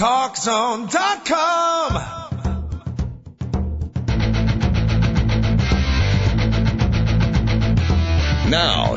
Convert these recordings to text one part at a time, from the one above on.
TalkZone.com. Now,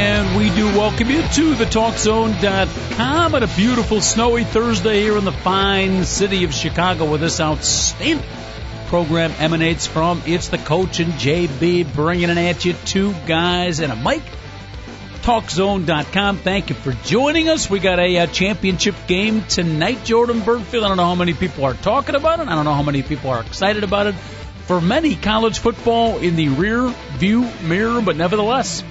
And we do welcome you to the TalkZone.com on a beautiful snowy Thursday here in the fine city of Chicago where this outstanding program emanates from It's the Coach and JB bringing it at you two guys and a mic. TalkZone.com. Thank you for joining us. We got a, uh championship game tonight, Jordan Bernfield. I don't know how many people are talking about it. I don't know how many people are excited about it. For many, college football in the rear view mirror, but nevertheless,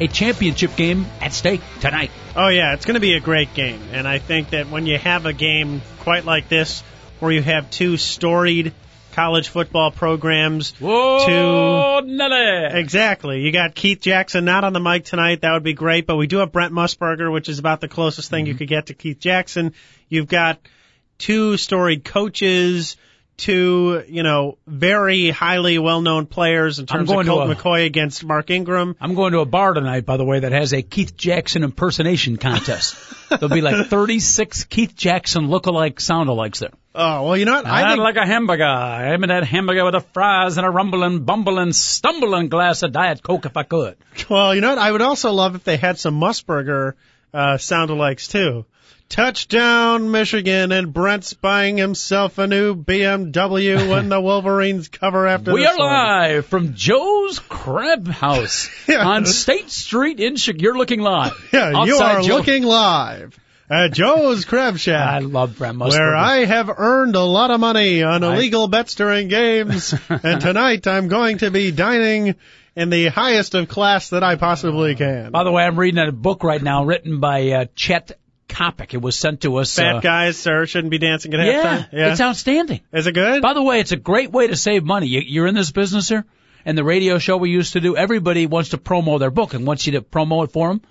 a championship game at stake tonight. Oh yeah, it's going to be a great game, and I think that when you have a game quite like this, where you have two storied college football programs, Whoa, two Nelly. exactly, you got Keith Jackson not on the mic tonight. That would be great, but we do have Brent Musburger, which is about the closest thing you mm-hmm. could get to Keith Jackson. You've got two storied coaches. Two, you know, very highly well-known players in terms of Colt a- McCoy against Mark Ingram. I'm going to a bar tonight, by the way, that has a Keith Jackson impersonation contest. There'll be like 36 Keith Jackson look-alike sound-alikes there. Oh well, you know what? I think like a hamburger. I'm in that hamburger with a fries and a rumbling, bumbling, stumbling glass of Diet Coke if I could. Well, you know what? I would also love if they had some Musburger uh, sound-alikes too. Touchdown, Michigan, and Brent's buying himself a new BMW when the Wolverines cover after We are one. live from Joe's Crab House Yeah. on State Street in Chicago. You're looking live. Yeah, you are Joe- looking live at Joe's Crab Shack. I love Brent Musburger. where I have earned a lot of money on I- illegal bets during games, and tonight I'm going to be dining in the highest of class that I possibly can. By the way, I'm reading a book right now written by uh, Chet Kopic. It was sent to us. Fat uh, guys, sir, shouldn't be dancing at yeah, halftime. Yeah, it's outstanding. is it good? By the way, it's a great way to save money. You, you're in this business here, and the radio show we used to do, everybody wants to promo their book and wants you to promo it for them.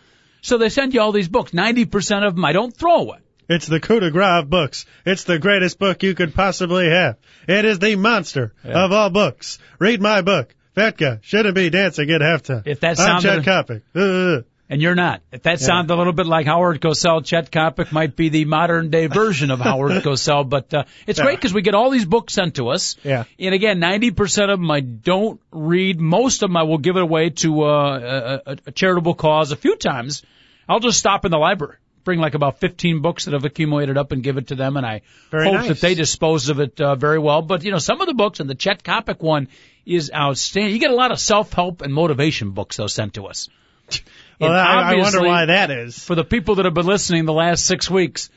So they send you all these books. 90% of them I don't throw away. It's the coup de grace books. It's the greatest book you could possibly have. It is the monster of all books. Read my book. Fat guy shouldn't be dancing at halftime. If that I'm sounded- Chet Kopic. Uh, uh, uh. And you're not. If that sounds a little bit like Howard Cosell, Chet Kopic might be the modern day version of Howard Cosell, but uh, it's Yeah. great because we get all these books sent to us. Yeah. And again, 90% of them I don't read. Most of them I will give it away to uh, a, a, a charitable cause. A few times I'll just stop in the library, bring like about 15 books that have accumulated up and give it to them, and I Very hope nice. that they dispose of it uh, very well. But you know, some of the books, and the Chet Kopic one is outstanding. You get a lot of self-help and motivation books though sent to us. well, I, I wonder why that is. for the people that have been listening the last six weeks,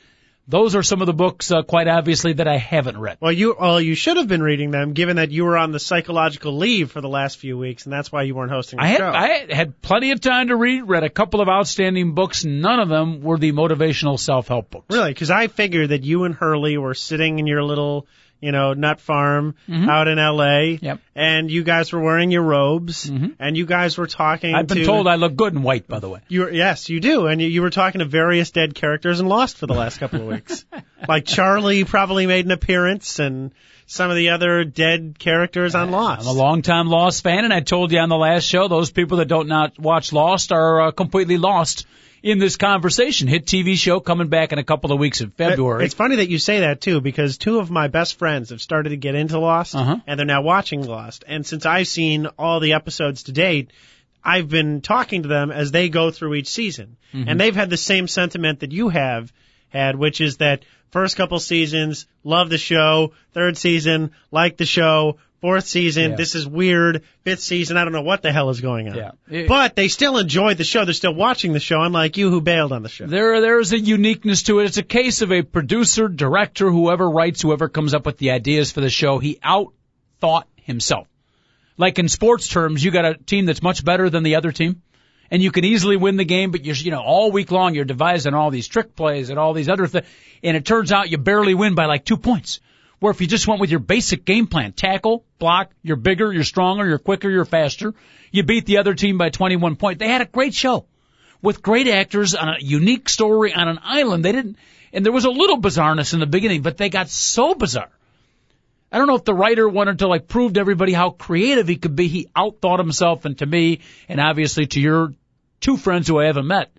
those are some of the books, uh, quite obviously, that I haven't read. Well, you well, you should have been reading them, given that you were on the psychological leave for the last few weeks, and that's why you weren't hosting the I had show. I had plenty of time to read, read a couple of outstanding books. None of them were the motivational self help books. Really, because I figured that you and Hurley were sitting in your little, you know, nut farm out in L.A. Mm-hmm. Yep. Mm-hmm. And you guys were wearing your robes, and you guys were talking. I've been to, told I look good in white, by the way. You yes, you do, and you, you were talking to various dead characters and Lost for the last couple of weeks. like Charlie probably made an appearance, and some of the other dead characters on Lost. I'm a longtime Lost fan, and I told you on the last show, those people that don't not watch Lost are uh, completely lost in this conversation. Hit TV show coming back in a couple of weeks in February. It's funny that you say that too, because two of my best friends have started to get into Lost, Uh-huh. and they're now watching Lost. And since I've seen all the episodes to date, I've been talking to them as they go through each season, Mm-hmm. and they've had the same sentiment that you have had, which is that first couple seasons, love the show, third season, like the show. Fourth season, Yeah. this is weird. Fifth season, I don't know what the hell is going on. Yeah. It- But they still enjoyed the show. They're still watching the show, unlike you who bailed on the show. There, there is a uniqueness to it. It's a case of a producer, director, whoever writes, whoever comes up with the ideas for the show. He outthought himself. Like in sports terms, you got a team that's much better than the other team, and you can easily win the game, but you're, you know, all week long you're devising all these trick plays and all these other things, and it turns out you barely win by like two points. Where if you just went with your basic game plan, tackle, block, you're bigger, you're stronger, you're quicker, you're faster, you beat the other team by 21 points. They had a great show with great actors on a unique story on an island. They didn't, and there was a little bizarreness in the beginning, but they got so bizarre. I don't know if the writer wanted to like prove to everybody how creative he could be. He outthought himself, and to me, and obviously to your two friends who I haven't met,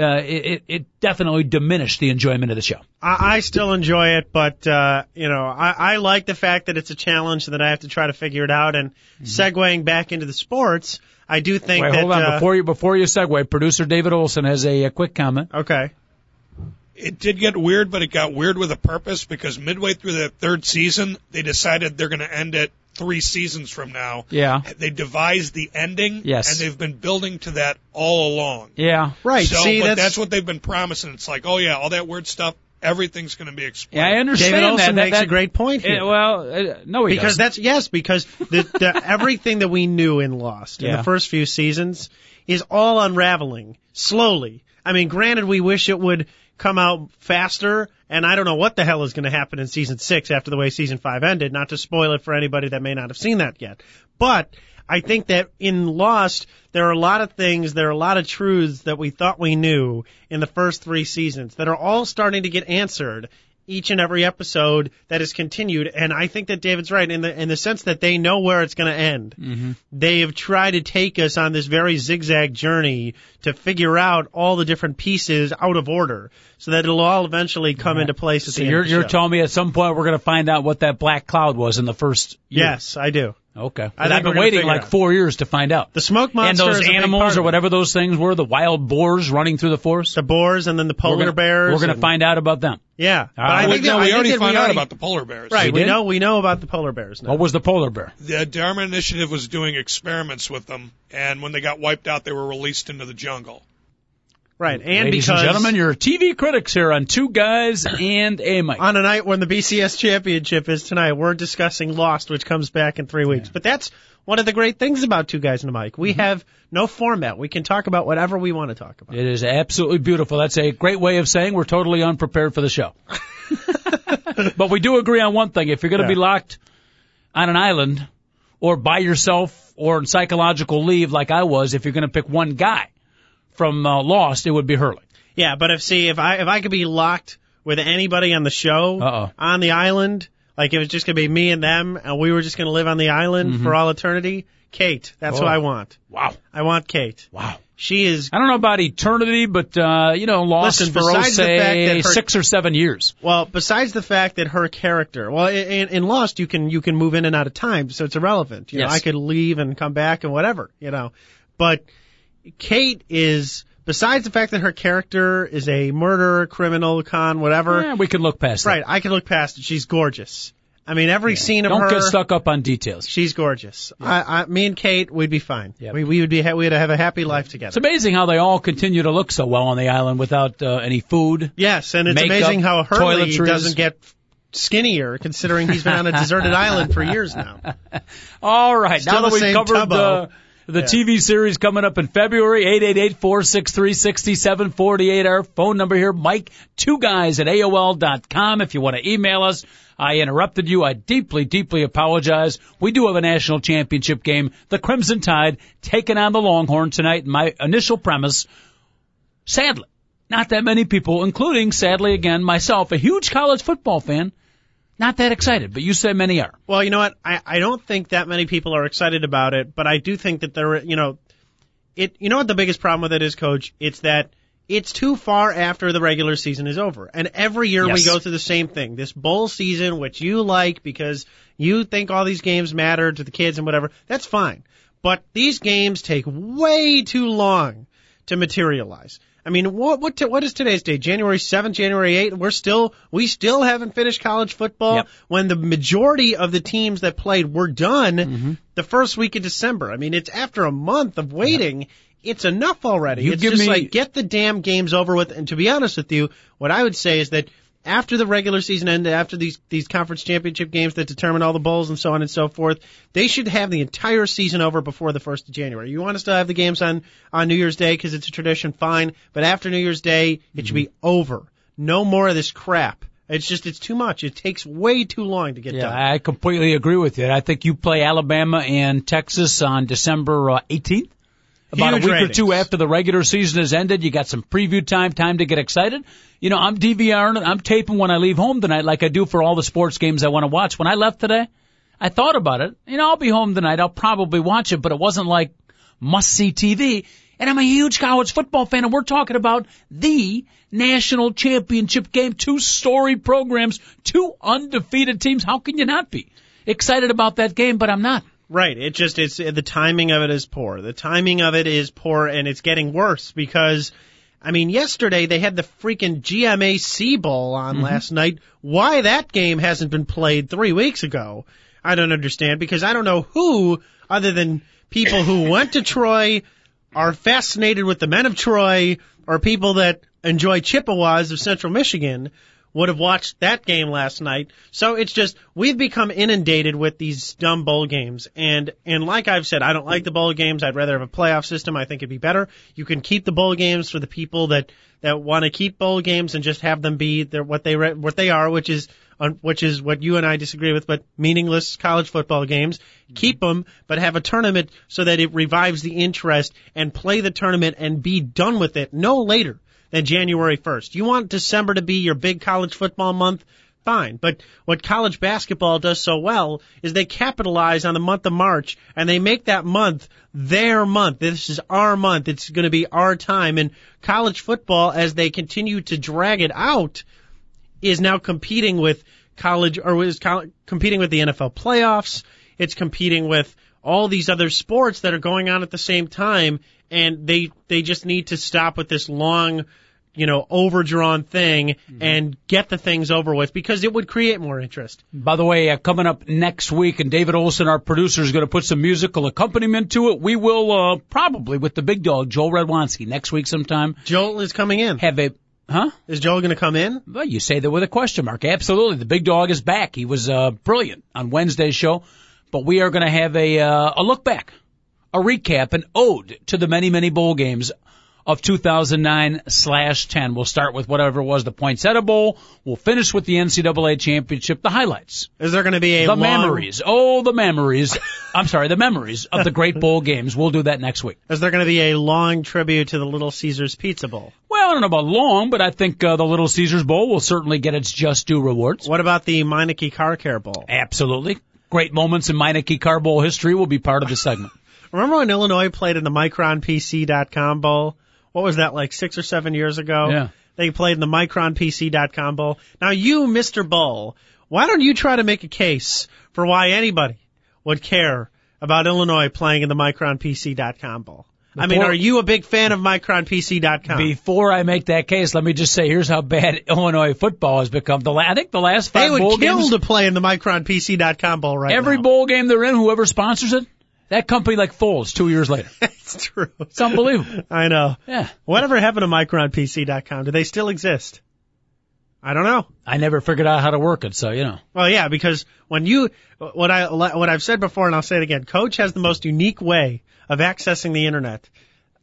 uh, it, it definitely diminished the enjoyment of the show. I, I still enjoy it, but uh, you know, I, I like the fact that it's a challenge and that I have to try to figure it out. And mm-hmm. segueing back into the sports, I do think Wait, that. Hold on, uh, before you before you segue, producer David Olson has a, a quick comment. Okay it did get weird, but it got weird with a purpose because midway through the third season, they decided they're going to end it three seasons from now. Yeah. They devised the ending. Yes. And they've been building to that all along. Yeah. Right. So, See, but that's, that's what they've been promising. It's like, oh yeah, all that weird stuff, everything's going to be explained. Yeah, I understand David Olson that. makes that, a great point here. Uh, well, uh, no, he because doesn't. that's yes, because the, the everything that we knew in Lost in the first few seasons is all unraveling slowly. I mean, granted, we wish it would come out faster, and I don't know what the hell is going to happen in season six after the way season five ended. Not to spoil it for anybody that may not have seen that yet, but I think that in Lost, there are a lot of things, there are a lot of truths that we thought we knew in the first three seasons that are all starting to get answered each and every episode that is continued. And I think that David's right in the in the sense that they know where it's going to end. Mm-hmm. They have tried to take us on this very zigzag journey to figure out all the different pieces out of order, so that it'll all eventually come into place at So the you're of the you're telling me at some point we're going to find out what that black cloud was in the first year. Yes, I do. Okay. I and I've been waiting like out. four years to find out. The smoke monsters. and those is a big part animals or whatever those things were, the wild boars running through the forest. The boars and then the polar we're gonna, bears. We're going to find out about them. Yeah, uh, but. I think that, no, I we think already that found we out about the polar bears. Right, We we know we know about the polar bears now. What was the polar bear? The Dharma Initiative was doing experiments with them, and when they got wiped out, they were released into the jungle. Right, and Ladies because and gentlemen, your TV critics here on Two Guys and a Mic. on a night when the BCS championship is tonight, we're discussing Lost, which comes back in three weeks. But that's one of the great things about Two Guys and a Mic. We mm-hmm. have no format. We can talk about whatever we want to talk about. It is absolutely beautiful. That's a great way of saying we're totally unprepared for the show. but we do agree on one thing. If you're going to be locked on an island or by yourself or in psychological leave like I was, if you're going to pick one guy from uh, Lost, it would be Hurley. Yeah, but if see if I if I could be locked with anybody on the show Uh-oh. on the island, like it was just gonna be me and them, and we were just gonna live on the island for all eternity. Kate, that's Mm-hmm. Oh. who I want. Wow. I want Kate. Wow. She is I don't know about eternity, but, uh, you know, Lost Listen, for, oh, besides the fact say, her- six or seven years. Well, besides the fact that her character, well, in, in Lost, you can you can move in and out of time, so it's irrelevant. You know, Yes. I could leave and come back and whatever, you know. But Kate is, besides the fact that her character is a murderer, criminal, con, whatever. Yeah, we can look past Right, I can look past it. She's gorgeous. I mean, every scene that. of Don't her, get stuck up on details. she's gorgeous. I, I, me and Kate, we'd be fine. Yep. We, we would be, we'd have a happy life together. It's amazing how they all continue to look so well on the island without uh, any food. Yes, and it's Makeup, amazing how Hurley toiletries. doesn't get skinnier, considering he's been on a deserted island for years now. All right, Still now that we've covered the the Yeah. TV series coming up in February, 888-463-6748, our phone number here, Mike, two guys at AOL.com if you want to email us. I interrupted you. I deeply, deeply apologize. We do have a national championship game. The Crimson Tide taking on the Longhorn tonight. My initial premise, sadly, not that many people, including, sadly again, myself, a huge college football fan, not that excited, but you said many are. Well, you know what? I, I don't think that many people are excited about it, but I do think that there, you know, it. You know what the biggest problem with it is, Coach? It's that it's too far after the regular season is over, and every year we go through the same thing. This bowl season, which you like because you think all these games matter to the kids and whatever. That's fine, but these games take way too long to materialize. I mean, what what what is today's date? January seventh, January eighth. We're still we still haven't finished college football Yep. when the majority of the teams that played were done Mm-hmm. the first week of December. I mean, it's after a month of waiting. It's enough already. You it's just me- like get the damn games over with. And to be honest with you, what I would say is that after the regular season ended, after these these conference championship games that determine all the bowls and so on and so forth, they should have the entire season over before the first of January. You want to still have the games on on New Year's Day because it's a tradition, fine. But after New Year's Day, it should be over. No more of this crap. It's just it's too much. It takes way too long to get Yeah, done. I completely agree with you. I think you play Alabama and Texas on December uh, 18th. About Huge a week ratings. or two after the regular season has ended, you got some preview time, time to get excited. You know, I'm DVRing it. I'm taping when I leave home tonight, like I do for all the sports games I want to watch. When I left today, I thought about it. You know, I'll be home tonight. I'll probably watch it, but it wasn't like must see TV. And I'm a huge college football fan, and we're talking about the national championship game, two story programs, two undefeated teams. How can you not be excited about that game? But I'm not. Right. It just it's the timing of it is poor. The timing of it is poor, and it's getting worse because. I mean, yesterday they had the freaking GMAC Bowl on mm-hmm. last night. Why that game hasn't been played three weeks ago, I don't understand because I don't know who, other than people who went to Troy, are fascinated with the men of Troy, or people that enjoy Chippewas of Central Michigan, would have watched that game last night. So it's just we've become inundated with these dumb bowl games, and and like I've said, I don't like the bowl games. I'd rather have a playoff system. I think it'd be better. You can keep the bowl games for the people that that want to keep bowl games and just have them be their, what they re- what they are, which is on, which is what you and I disagree with, but meaningless college football games. Mm-hmm. Keep them, but have a tournament so that it revives the interest and play the tournament and be done with it no later than January 1st. You want December to be your big college football month? Fine. But what college basketball does so well is they capitalize on the month of March and they make that month their month. This is our month. It's going to be our time. And college football, as they continue to drag it out, is now competing with college or is co- competing with the NFL playoffs. It's competing with all these other sports that are going on at the same time, and they they just need to stop with this long, you know, overdrawn thing and get the things over with because it would create more interest. By the way, uh, coming up next week, and David Olson, our producer, is going to put some musical accompaniment to it. We will uh, probably with the big dog, Joel Redwanski, next week sometime Joel is coming in. have a huh? Is Joel going to come in? Well, you say that with a question mark. Absolutely, the big dog is back. He was uh, brilliant on Wednesday's show, but we are going to have a uh, a look back, a recap, an ode to the many many bowl games of 2009 slash 10. We'll start with whatever was the Poinsettia Bowl. We'll finish with the NCAA championship, the highlights. Is there going to be a The long, memories. Oh, the memories. I'm sorry, the memories of the great bowl games. We'll do that next week. Is there going to be a long tribute to the Little Caesars Pizza Bowl? Well, I don't know about long, but I think uh, the Little Caesars Bowl will certainly get its just due rewards. What about the Meineke Car Care Bowl? Absolutely. Great moments in Meineke Car Bowl history will be part of the segment. Remember when Illinois played in the MicronPC.com Bowl? What was that, like six or seven years ago? Yeah. They played in the MicronPC.com Bowl. Now you, Mr. Bull, why don't you try to make a case for why anybody would care about Illinois playing in the MicronPC.com Bowl? I mean, are you a big fan of MicronPC.com? Before I make that case, let me just say here's how bad Illinois football has become. The I think the last five they would bowl kill games, to play in the MicronPC.com Bowl right every now. bowl game they're in, whoever sponsors it, that company like folds two years later. it's true. It's unbelievable. I know. Yeah. Whatever happened to MicronPC.com? Do they still exist? I don't know. I never figured out how to work it, so you know. Well, yeah, because when you what I what I've said before, and I'll say it again, Coach has the most unique way of accessing the internet,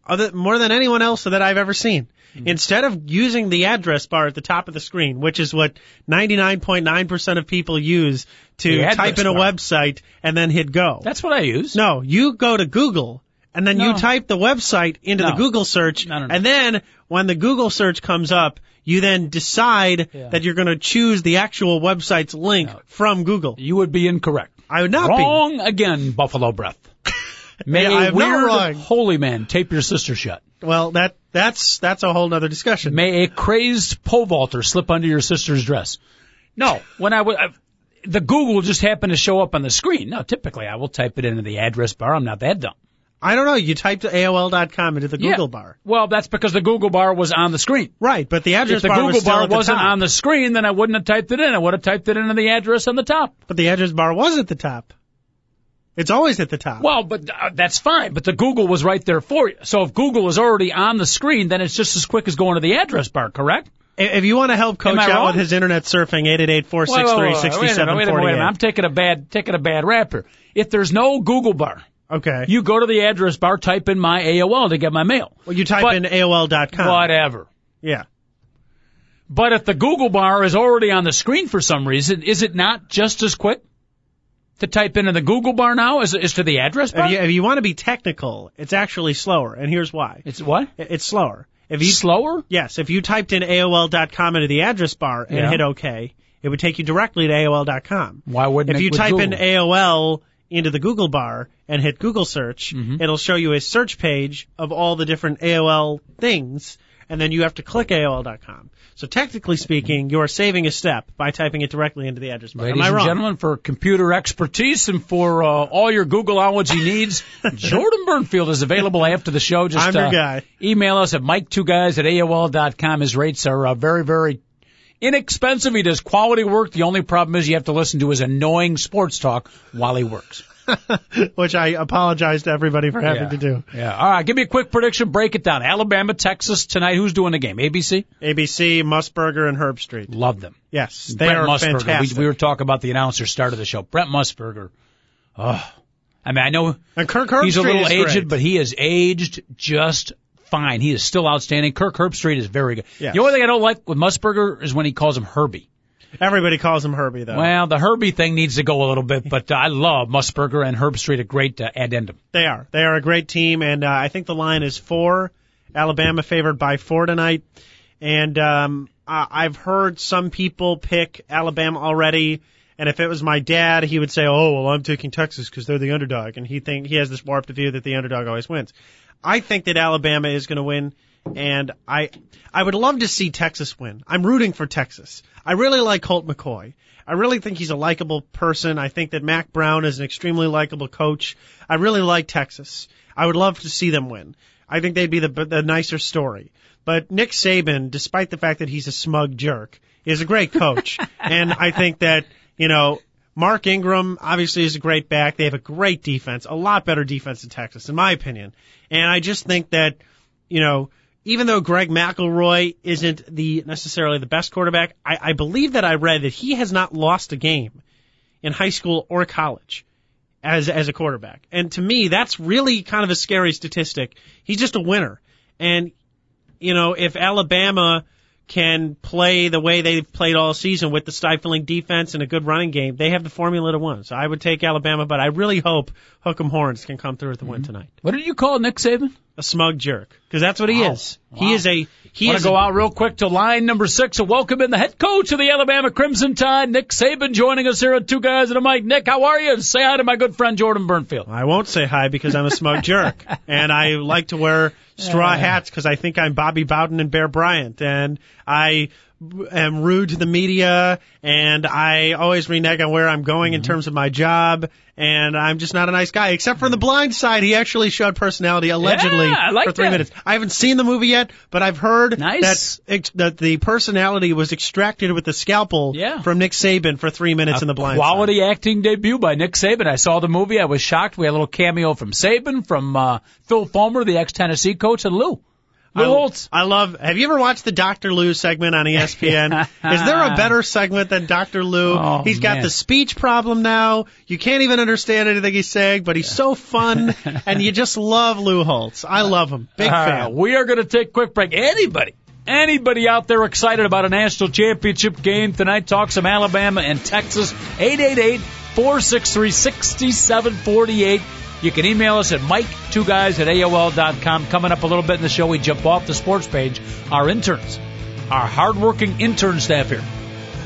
other more than anyone else that I've ever seen. Mm-hmm. Instead of using the address bar at the top of the screen, which is what 99.9% of people use to type in a bar. website and then hit go. That's what I use. No, you go to Google and then you type the website into No. the Google search, No, no, no. and then when the Google search comes up, you then decide Yeah. that you're going to choose the actual website's link No. from Google. You would be incorrect. I would not be. Wrong again, Buffalo Breath. May Yeah, a weird wrong. holy man tape your sister shut. Well, that that's that's a whole other discussion. May a crazed pole vaulter slip under your sister's dress. No, when I I, the Google just happened to show up on the screen. No, typically I will type it into the address bar. I'm not that dumb. I don't know. You typed AOL.com into the Yeah. Google bar, Well, that's because the Google bar was on the screen. right? But the address If the bar Google was bar wasn't top. on the screen, then I wouldn't have typed it in. I would have typed it into the address on the top. But the address bar was at the top. It's always at the top. Well, but uh, that's fine. But the Google was right there for you. So if Google is already on the screen, then it's just as quick as going to the address bar, correct? if you want to help Coach out wrong? with his internet surfing, eight eight eight four Wait, six wait, three sixty wait a minute, wait a minute, wait a minute. I'm taking a bad taking a bad rap here. If there's no Google bar, Okay. you go to the address bar, type in my AOL to get my mail. well, you type but- in AOL.com. Whatever. Yeah. But if the Google bar is already on the screen for some reason, is it not just as quick to type into the Google bar now as, as to the address bar? If you, if you want to be technical, it's actually slower, and here's why. it's what? It's slower. If you Slower? yes, if you typed in AOL.com into the address bar and Yeah. hit OK, it would take you directly to AOL.com. Why wouldn't If you type in? AOL into the Google bar and hit Google search, Mm-hmm. it'll show you a search page of all the different AOL things, and then you have to click AOL.com. So technically speaking, you are saving a step by typing it directly into the address bar. Ladies Am I and gentlemen, for computer expertise and for uh, all your Googleology needs, Jordan Bernfield is available after the show. Just I'm your uh, guy. email us at mike2guys at AOL.com. His rates are uh, very, very inexpensive. He does quality work. The only problem is you have to listen to his annoying sports talk while he works. Which I apologize to everybody for having yeah. to do. Yeah. All right. Give me a quick prediction. Break it down. Alabama, Texas tonight. Who's doing the game? ABC? ABC, Musburger, and Herbstreit. Love them. Yes, they Brent are Musburger. fantastic. We, we were talking about the announcer start of the show. Brent Musburger. Oh, I mean, I know and Kirk Herbstreit he's a little aged, great. but he is aged just fine. He is still outstanding. Kirk Herbstreit is very good. Yes. The only thing I don't like with Musburger is when he calls him Herbie. everybody calls him Herbie though. Well, the Herbie thing needs to go a little bit, but uh, I love Musburger and Herbstreit, a great uh, addendum. They are. They are a great team, and uh, I think the line is four. Alabama favored by four tonight, and um, I- I've heard some people pick Alabama already. And if it was my dad, he would say, "Oh, well, I'm taking Texas because they're the underdog," and he think he has this warped view that the underdog always wins. I think that Alabama is going to win, and I I would love to see Texas win. I'm rooting for Texas. I really like Colt McCoy. I really think he's a likable person. I think that Mack Brown is an extremely likable coach. I really like Texas. I would love to see them win. I think they'd be the, the nicer story. But Nick Saban, despite the fact that he's a smug jerk, is a great coach. and I think that, you know, Mark Ingram obviously is a great back. They have a great defense, a lot better defense than Texas, in my opinion. And I just think that, you know, even though Greg McElroy isn't the necessarily the best quarterback, I, I believe that I read that he has not lost a game in high school or college as as a quarterback. And to me, that's really kind of a scary statistic. He's just a winner. And you know, if Alabama can play the way they've played all season with the stifling defense and a good running game, they have the formula to win. So I would take Alabama, but I really hope Hook'em Horns can come through with the win mm-hmm. tonight. What did you call Nick Saban? A smug jerk, because that's what he Wow. is. Wow. He is a he is to go a- out real quick to line number six and welcome in the head coach of the Alabama Crimson Tide, Nick Saban, joining us here at Two Guys and a Mic. Nick, how are you? Say hi to my good friend Jordan Bernfield. I won't say hi because I'm a smug jerk, and I like to wear straw hats because I think I'm Bobby Bowden and Bear Bryant, and I am rude to the media, and I always renege on where I'm going Mm-hmm. in terms of my job, and I'm just not a nice guy. Except for the Blind Side, he actually showed personality allegedly Yeah, like for three that. minutes. I haven't seen the movie yet, but I've heard Nice. that that the personality was extracted with the scalpel Yeah. from Nick Saban for three minutes in the Blind Side. Quality acting debut by Nick Saban. I saw the movie. I was shocked. We had a little cameo from Saban, from uh, Phil Fulmer, the ex-Tennessee coach, and Lou. Lou I, Holtz. I love. Have you ever watched the Dr. Lou segment on ESPN? Is there a better segment than Dr. Lou? Oh, he's got man. the speech problem now. You can't even understand anything he's saying, but he's so fun, and you just love Lou Holtz. I love him. Big All right, fan. we are going to take a quick break. Anybody, anybody out there excited about a national championship game tonight? Talk some Alabama and Texas. 888-463-6748. You can email us at Mike2Guys at AOL.com. Coming up a little bit in the show, we jump off the sports page. Our interns, our hardworking intern staff here,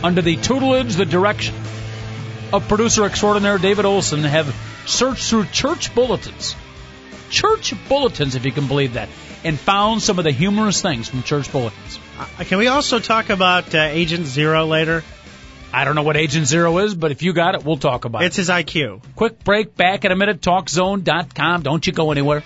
under the tutelage, the direction of producer extraordinaire David Olson, have searched through church bulletins church bulletins, if you can believe that, and found some of the humorous things from church bulletins. Uh, Can we also talk about uh, Agent Zero later? I don't know what Agent Zero is, but if you got it, we'll talk about It's it. It's his IQ. Quick break, back in a minute, talkzone.com. Don't you go anywhere.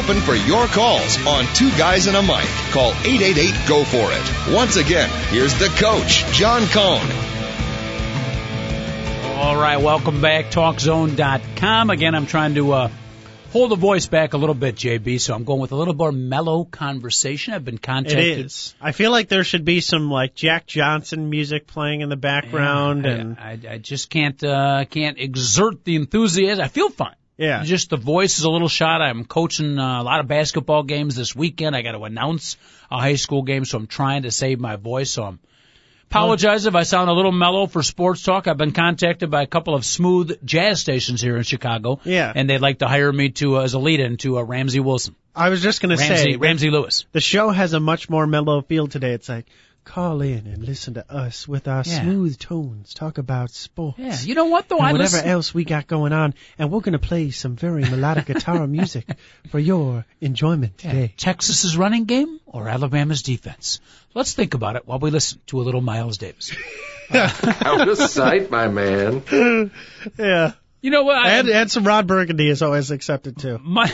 Open for your calls on Two Guys and a Mic. Call 888-GO for it. Once again, here's the coach, John Cohn. All right, welcome back. TalkZone.com. Again, I'm trying to uh, hold the voice back a little bit, JB. So I'm going with a little more mellow conversation. I've been contacted. It is. I feel like there should be some like Jack Johnson music playing in the background, I, and I, I just can't uh, can't exert the enthusiasm. I feel fine. Yeah, Just the voice is a little shot. I'm coaching uh, a lot of basketball games this weekend. I got to announce a high school game, so I'm trying to save my voice. So I'm apologize if I sound a little mellow for sports talk. I've been contacted by a couple of smooth jazz stations here in Chicago. Yeah. and they'd like to hire me to uh, as a lead-in to uh, Ramsey Wilson, I was just gonna say Ramsey Lewis. the show has a much more mellow feel today. It's like call in and listen to us with our Yeah. smooth tones, talk about sports. Yeah, you know what though? and I whatever listen. else we got going on, and we're gonna play some very melodic guitar music for your enjoyment today. Texas's running game or Alabama's defense? Let's think about it while we listen to a little Miles Davis. Uh, Out of sight, my man. Yeah, You know what? I, and and some Rod Burgundy is always accepted too. my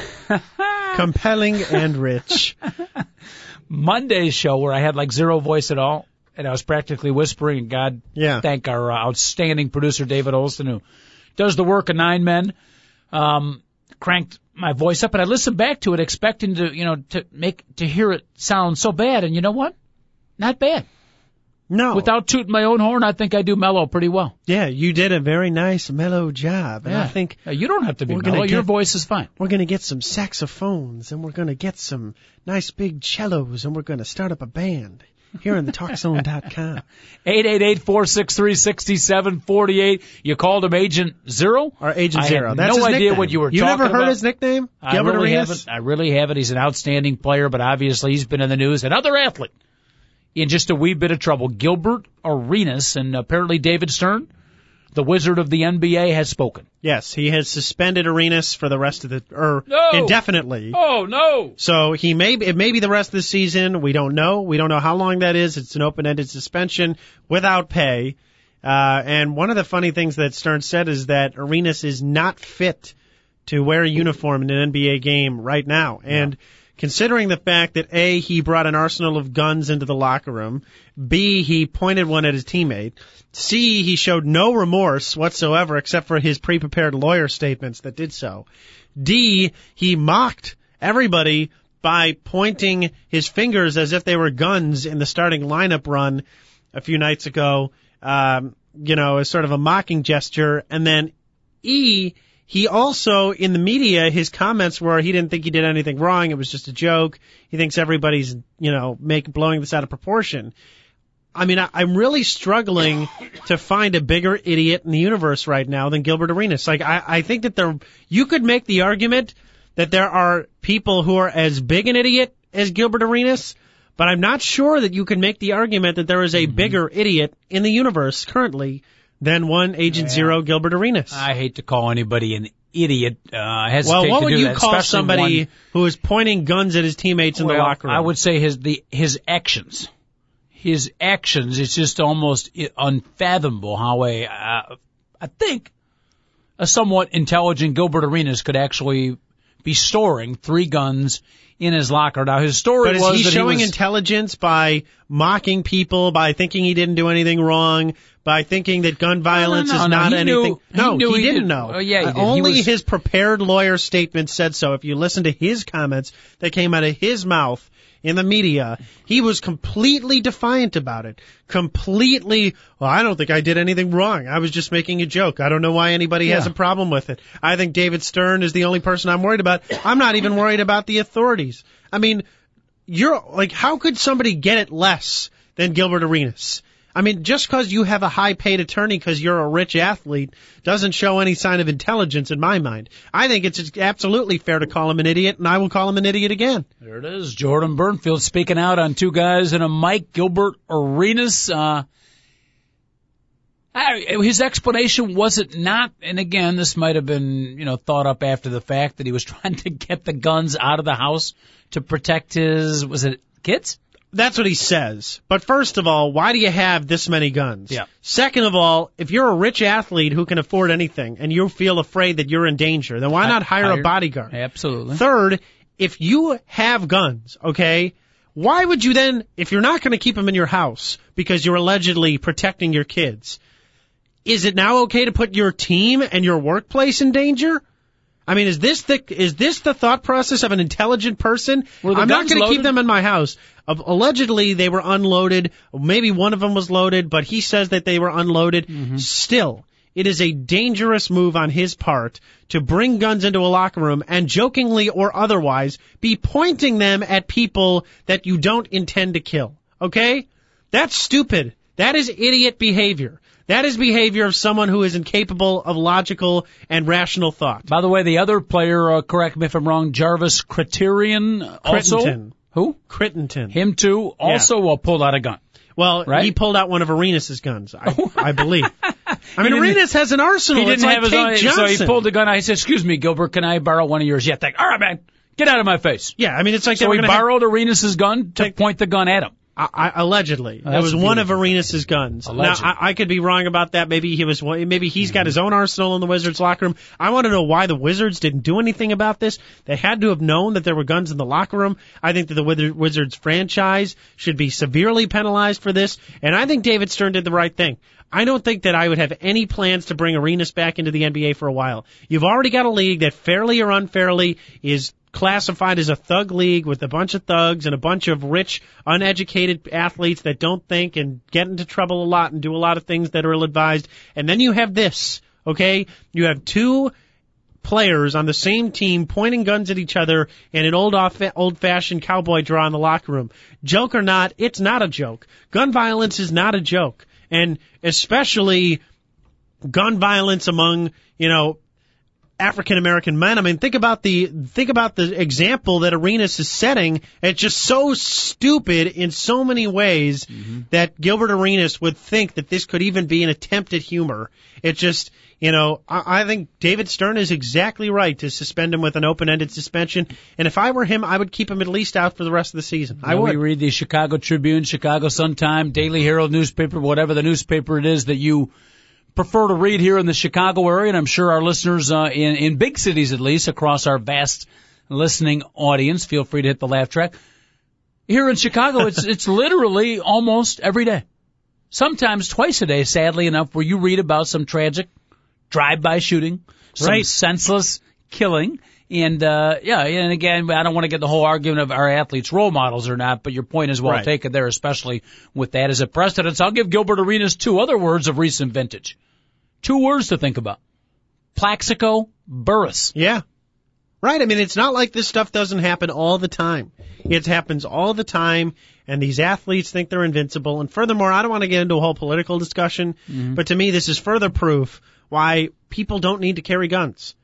Compelling and rich. Monday's show where I had like zero voice at all, and I was practically whispering. And God, Yeah. thank our uh, outstanding producer David Olson who does the work of nine men. Um, cranked my voice up, and I listened back to it, expecting to you know to make to hear it sound so bad, and you know what? Not bad. No, Without tooting my own horn, I think I do mellow pretty well. yeah, you did a very nice mellow job, and I think you don't have to be we're gonna. Your get- voice is fine. we're gonna get some saxophones, and we're gonna get some nice big cellos, and we're gonna start up a band here on the TalkZone.com. Eight eight eight four six three sixty seven forty eight. You called him Agent Zero. Or Agent I Zero. That's no his idea nickname. what you were You talking never heard about. his nickname? I Gilbert really Arenas? haven't. I really haven't. He's an outstanding player, but obviously he's been in the news. Another athlete in just a wee bit of trouble. Gilbert Arenas and apparently David Stern, the wizard of the NBA, has spoken. Yes, he has suspended Arenas for the rest of the or No! indefinitely. Oh no! So he may it may be the rest of the season. We don't know. We don't know how long that is. It's an open-ended suspension without pay. Uh, and one of the funny things that Stern said is that Arenas is not fit to wear a uniform in an NBA game right now. And considering the fact that A, he brought an arsenal of guns into the locker room, B, he pointed one at his teammate, C, he showed no remorse whatsoever except for his pre-prepared lawyer statements that did so. D, he mocked everybody by pointing his fingers as if they were guns in the starting lineup run a few nights ago, um, you know, as sort of a mocking gesture. And then E, he also, in the media, his comments were he didn't think he did anything wrong. It was just a joke. He thinks everybody's, you know, make, blowing this out of proportion. I mean, I, I'm really struggling to find a bigger idiot in the universe right now than Gilbert Arenas. Like, I, I think that there, you could make the argument that there are people who are as big an idiot as Gilbert Arenas, but I'm not sure that you can make the argument that there is a mm-hmm. bigger idiot in the universe currently than one Agent Zero Gilbert Arenas. I hate to call anybody an idiot. Uh, well, what to would do you that, call somebody one- who is pointing guns at his teammates in the locker room? I would say his the his actions. His actions. It's just almost unfathomable how a uh, I think a somewhat intelligent Gilbert Arenas could actually be storing three guns in his locker. Now his story But is was he that showing he was, intelligence by mocking people, by thinking he didn't do anything wrong, by thinking that gun violence no, is no, not he knew- anything? he no, knew he didn't did- know. Oh, yeah, he Uh, did. He Only was- his prepared lawyer statement said so. If you listen to his comments that came out of his mouth in the media, he was completely defiant about it. Completely, well, I don't think I did anything wrong. I was just making a joke. I don't know why anybody has a problem with it. I think David Stern is the only person I'm worried about. I'm not even worried about the authorities. I mean, you're like, how could somebody get it less than Gilbert Arenas? I mean, just because you have a high paid attorney because you're a rich athlete doesn't show any sign of intelligence in my mind. I think it's absolutely fair to call him an idiot, and I will call him an idiot again. There it is. Jordan Bernfield speaking out on two guys and a Mic Gilbert Arenas. Uh, I, his explanation was it not, and again, this might have been, you know, thought up after the fact that he was trying to get the guns out of the house to protect his, was it kids? That's what he says. But first of all, why do you have this many guns? Yeah. Second of all, if you're a rich athlete who can afford anything and you feel afraid that you're in danger, then why not hire, a bodyguard? Absolutely. Third, if you have guns, okay, why would you then, if you're not going to keep them in your house because you're allegedly protecting your kids, is it now okay to put your team and your workplace in danger? I mean, is this the is this the thought process of an intelligent person? I'm not going to keep them in my house. Allegedly, they were unloaded. Maybe one of them was loaded, but he says that they were unloaded. Mm-hmm. Still, it is a dangerous move on his part to bring guns into a locker room and jokingly or otherwise be pointing them at people that you don't intend to kill. Okay? That's stupid. That is idiot behavior. That is behavior of someone who is incapable of logical and rational thought. By the way, the other player, uh, correct me if I'm wrong, Jarvis Criterion, also Crittenton. who? Crittenton. Him too, also uh, pulled out a gun. Well, Right? he pulled out one of Arenas's guns, I, I believe. I mean, Arenas has an arsenal. He didn't like have his own, Johnson. so he pulled the gun out. He said, "Excuse me, Gilbert, can I borrow one of yours?" Yeah, thank. All right, man, get out of my face. Yeah, I mean, it's like So he gonna have- borrowed Arenas's gun to point the gun at him. I, I, allegedly, Oh, that was one of. Arenas's guns. Alleged. Now, I, I could be wrong about that. Maybe he was. Maybe he's got mm-hmm. his own arsenal in the Wizards locker room. I want to know why the Wizards didn't do anything about this. They had to have known that there were guns in the locker room. I think that the Wizards franchise should be severely penalized for this. And I think David Stern did the right thing. I don't think that I would have any plans to bring Arenas back into the NBA for a while. You've already got a league that fairly or unfairly is classified as a thug league with a bunch of thugs and a bunch of rich, uneducated athletes that don't think and get into trouble a lot and do a lot of things that are ill advised. And then you have this, okay? You have two players on the same team pointing guns at each other in an old off, old fashioned cowboy draw in the locker room. Joke or not, it's not a joke. Gun violence is not a joke. And especially gun violence among, you know, African American men. I mean, think about the think about the example that Arenas is setting. It's just so stupid in so many ways mm-hmm. that Gilbert Arenas would think that this could even be an attempt at humor. It just, you know, I, I think David Stern is exactly right to suspend him with an open-ended suspension. And if I were him, I would keep him at least out for the rest of the season. I would. We read the Chicago Tribune, Chicago Sun Time, Daily Herald newspaper, whatever the newspaper it is that you prefer to read here in the Chicago area, and I'm sure our listeners uh, in in big cities at least across our vast listening audience feel free to hit the laugh track. Here in Chicago, it's it's literally almost every day, sometimes twice a day. Sadly enough, where you read about some tragic drive-by shooting, some Right. senseless killing. And uh yeah, and again, I don't want to get the whole argument of our athletes role models or not, but your point is well Right. taken there, especially with that as a precedent. I'll give Gilbert Arenas two other words of recent vintage. Two words to think about. Plaxico Burress. Yeah. Right. I mean, it's not like this stuff doesn't happen all the time. It happens all the time, and these athletes think they're invincible. And furthermore, I don't want to get into a whole political discussion, mm-hmm. but to me, this is further proof why people don't need to carry guns.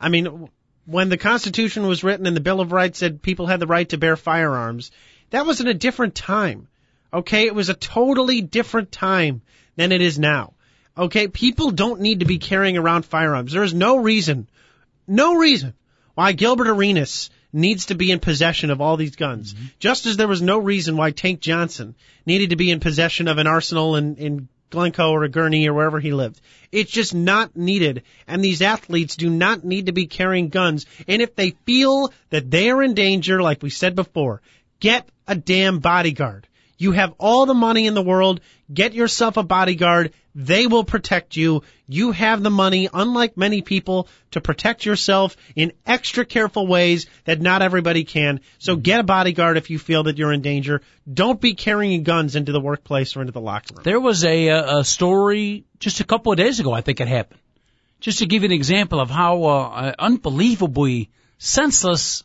I mean, when the Constitution was written and the Bill of Rights said people had the right to bear firearms, that was in a different time. Okay? It was a totally different time than it is now. Okay? People don't need to be carrying around firearms. There is no reason, no reason why Gilbert Arenas needs to be in possession of all these guns. Mm-hmm. Just as there was no reason why Tank Johnson needed to be in possession of an arsenal in, in Glencoe or a Gurnee or wherever he lived. It's just not needed. And these athletes do not need to be carrying guns. And if they feel that they are in danger, like we said before, get a damn bodyguard. You have all the money in the world. Get yourself a bodyguard. They will protect you. You have the money, unlike many people, to protect yourself in extra careful ways that not everybody can. So get a bodyguard if you feel that you're in danger. Don't be carrying guns into the workplace or into the locker room. There was a, uh, a story just a couple of days ago, I think it happened. Just to give you an example of how uh, unbelievably senseless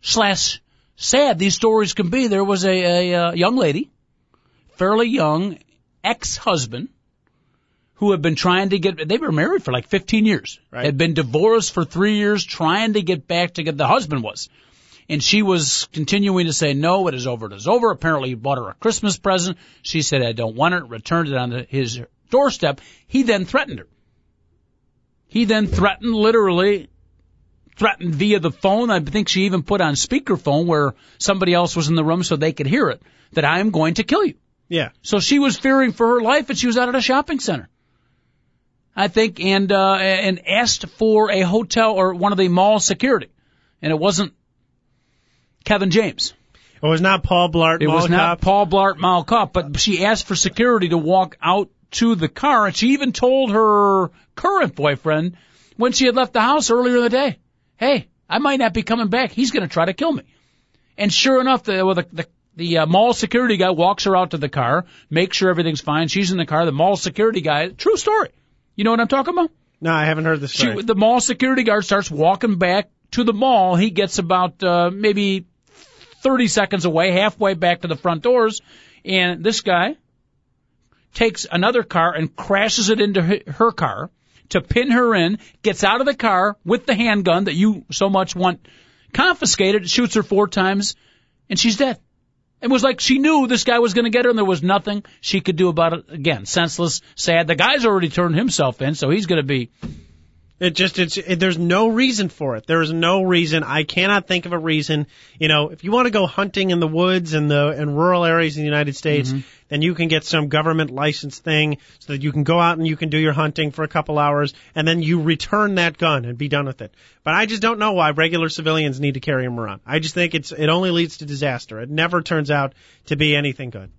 slash sad these stories can be. There was a, a, uh young lady, fairly young, ex-husband, who had been trying to get, they were married for like 15 years. Right. Had been divorced for three years, trying to get back together. The husband was. And she was continuing to say, no, it is over, it is over. Apparently he bought her a Christmas present. She said, I don't want it, returned it on the, his doorstep. He then threatened her. He then threatened, literally, threatened via the phone. I think she even put on speakerphone where somebody else was in the room so they could hear it, that I am going to kill you. Yeah. So she was fearing for her life and she was out at a shopping center. I think, and, uh, and asked for a hotel or one of the mall security. And it wasn't, Kevin James. It was not Paul Blart. It was Mall not Cop. Paul Blart Mall Cop, but she asked for security to walk out to the car, and she even told her current boyfriend when she had left the house earlier in the day, "Hey, I might not be coming back. He's going to try to kill me." And sure enough, the well, the, the the uh, mall security guy walks her out to the car, makes sure everything's fine. She's in the car. The mall security guy, true story. You know what I'm talking about? No, I haven't heard this She, story. the mall security guard starts walking back to the mall. He gets about uh, maybe 30 seconds away, halfway back to the front doors, and this guy takes another car and crashes it into her- her car to pin her in, gets out of the car with the handgun that you so much want confiscated, shoots her four times, and she's dead. It was like she knew this guy was going to get her, and there was nothing she could do about it. Again, senseless, sad. The guy's already turned himself in, so he's going to be It just it's it, there's no reason for it. There is no reason. I cannot think of a reason. You know, if you want to go hunting in the woods and the and rural areas in the United States, mm-hmm. Then you can get some government license thing so that you can go out and you can do your hunting for a couple hours and then you return that gun and be done with it. But I just don't know why regular civilians need to carry them around. I just think it's it only leads to disaster. It never turns out to be anything good.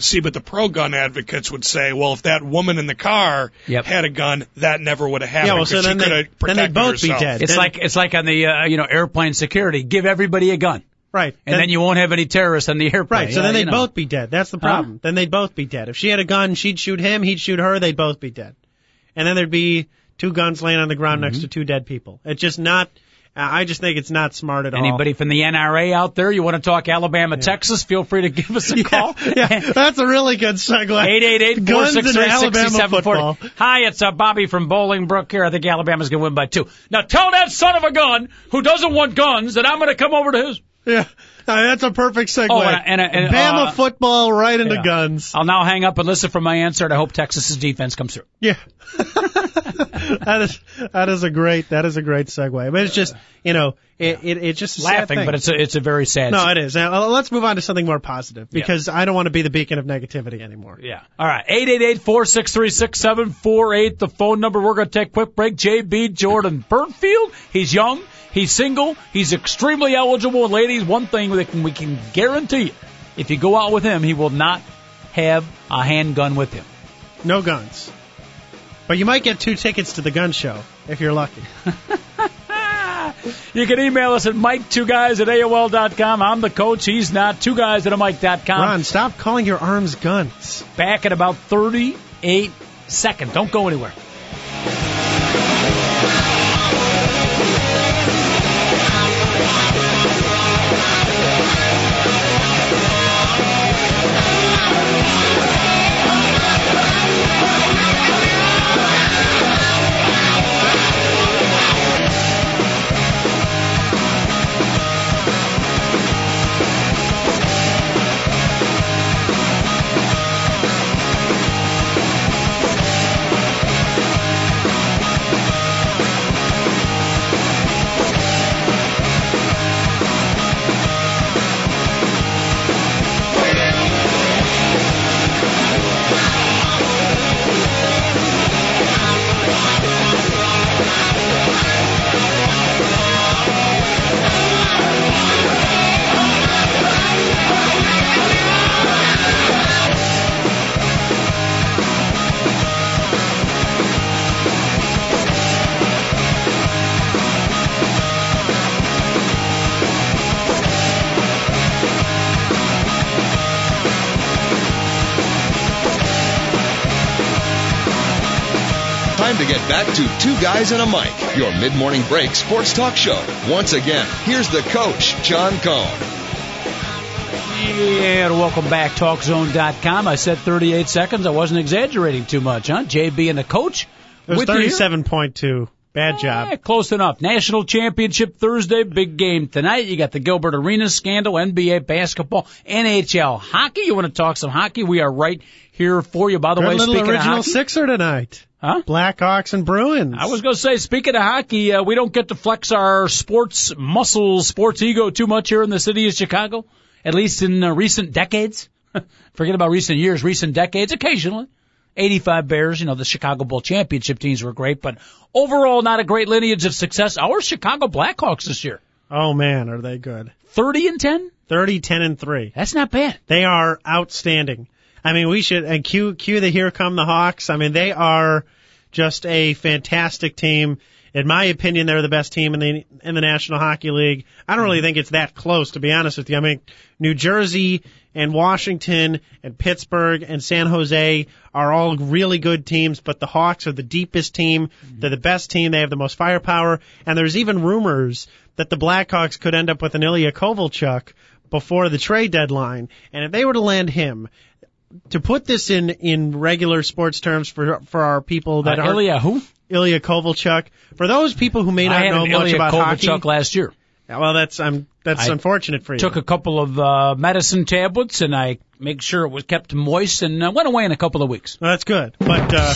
See, but the pro gun advocates would say, well, if that woman in the car Yep. had a gun, that never would have happened. Yeah, well, so 'cause she then they, then they'd protected both be dead. It's Then- like it's like on the uh, you know airplane security. Give everybody a gun, Right. and then, you won't have any terrorists on the airplane. Right, so Yeah, then they'd you know. both be dead. That's the problem. Then they'd both be dead. If she had a gun, she'd shoot him, he'd shoot her, they'd both be dead. And then there'd be two guns laying on the ground Mm-hmm. next to two dead people. It's just not, I just think it's not smart at all. Anybody from the NRA out there? You want to talk Alabama, Texas? Feel free to give us a call. Yeah, that's a really good segue. Eight eight eight four Guns six and three Alabama sixty seven football. forty. Hi, it's uh, Bobby from Bolingbrook here. I think Alabama's gonna win by two. Now tell that son of a gun who doesn't want guns that I'm gonna come over to his. Yeah, that's a perfect segue. Oh, and- and- and, Bama uh, football right into yeah. guns. I'll now hang up and listen for my answer, and I hope Texas's defense comes through. Yeah. that is that is a great that is a great segue. But it's just you know it it, it just a sad Laughing, thing. but it's a it's a very sad. no, it is. Now, uh, let's move on to something more positive because I don't want to be the beacon of negativity anymore. Yeah. All right. Eight eight eight four six three six seven four eight. The phone number. We're going to take a quick break. JB Jordan Bernfield. He's young. He's single. He's extremely eligible. And ladies, one thing that we can guarantee you, if you go out with him, he will not have a handgun with him. No guns. But you might get two tickets to the gun show if you're lucky. You can email us at Mic Two Guys at AOL dot com. I'm the coach. He's not. Two Guys at a Mic dot com. Ron, stop calling your arms guns. Back in about 38 seconds. Don't go anywhere. To get back to Two Guys and a Mic, your mid morning break sports talk show. Once again, here's the coach, John Cohn. And welcome back, TalkZone.com. I said 38 seconds. I wasn't exaggerating too much, huh? JB and the coach. It was with 37.2. Bad Eh, job. close enough. National Championship Thursday, big game tonight. You got the Gilbert Arenas scandal, NBA basketball, NHL hockey. You want to talk some hockey? We are right here for you. By the Good way, little speaking of original hockey, sixer tonight. Huh? Blackhawks and Bruins. I was going to say, speaking of hockey, uh, we don't get to flex our sports muscles, sports ego too much here in the city of Chicago, at least in uh, recent decades. Forget about recent years, recent decades, occasionally. 85 Bears, you know, the Chicago Bull championship teams were great, but overall not a great lineage of success. Our Chicago Blackhawks this year. Oh man, are they good? 30 and 10? 30, 10, and 3. That's not bad. They are outstanding. I mean, we should, and cue, cue the Here Come the Hawks. I mean, they are just a fantastic team. In my opinion, they're the best team in the, in the National Hockey League. I don't really think it's that close, to be honest with you. I mean, New Jersey and Washington and Pittsburgh and San Jose are all really good teams, but the Hawks are the deepest team. They're the best team. They have the most firepower. And there's even rumors that the Blackhawks could end up with an Ilya Kovalchuk before the trade deadline. And if they were to land him, to put this in in regular sports terms for for our people that Uh, are Ilya, who? Ilya Kovalchuk, for those people who may not know much Ilya about Kovalchuk hockey, last year. Well, that's um that's I unfortunate for you. Took a couple of uh, medicine tablets and I make sure it was kept moist and uh, went away in a couple of weeks. well, that's good, but uh,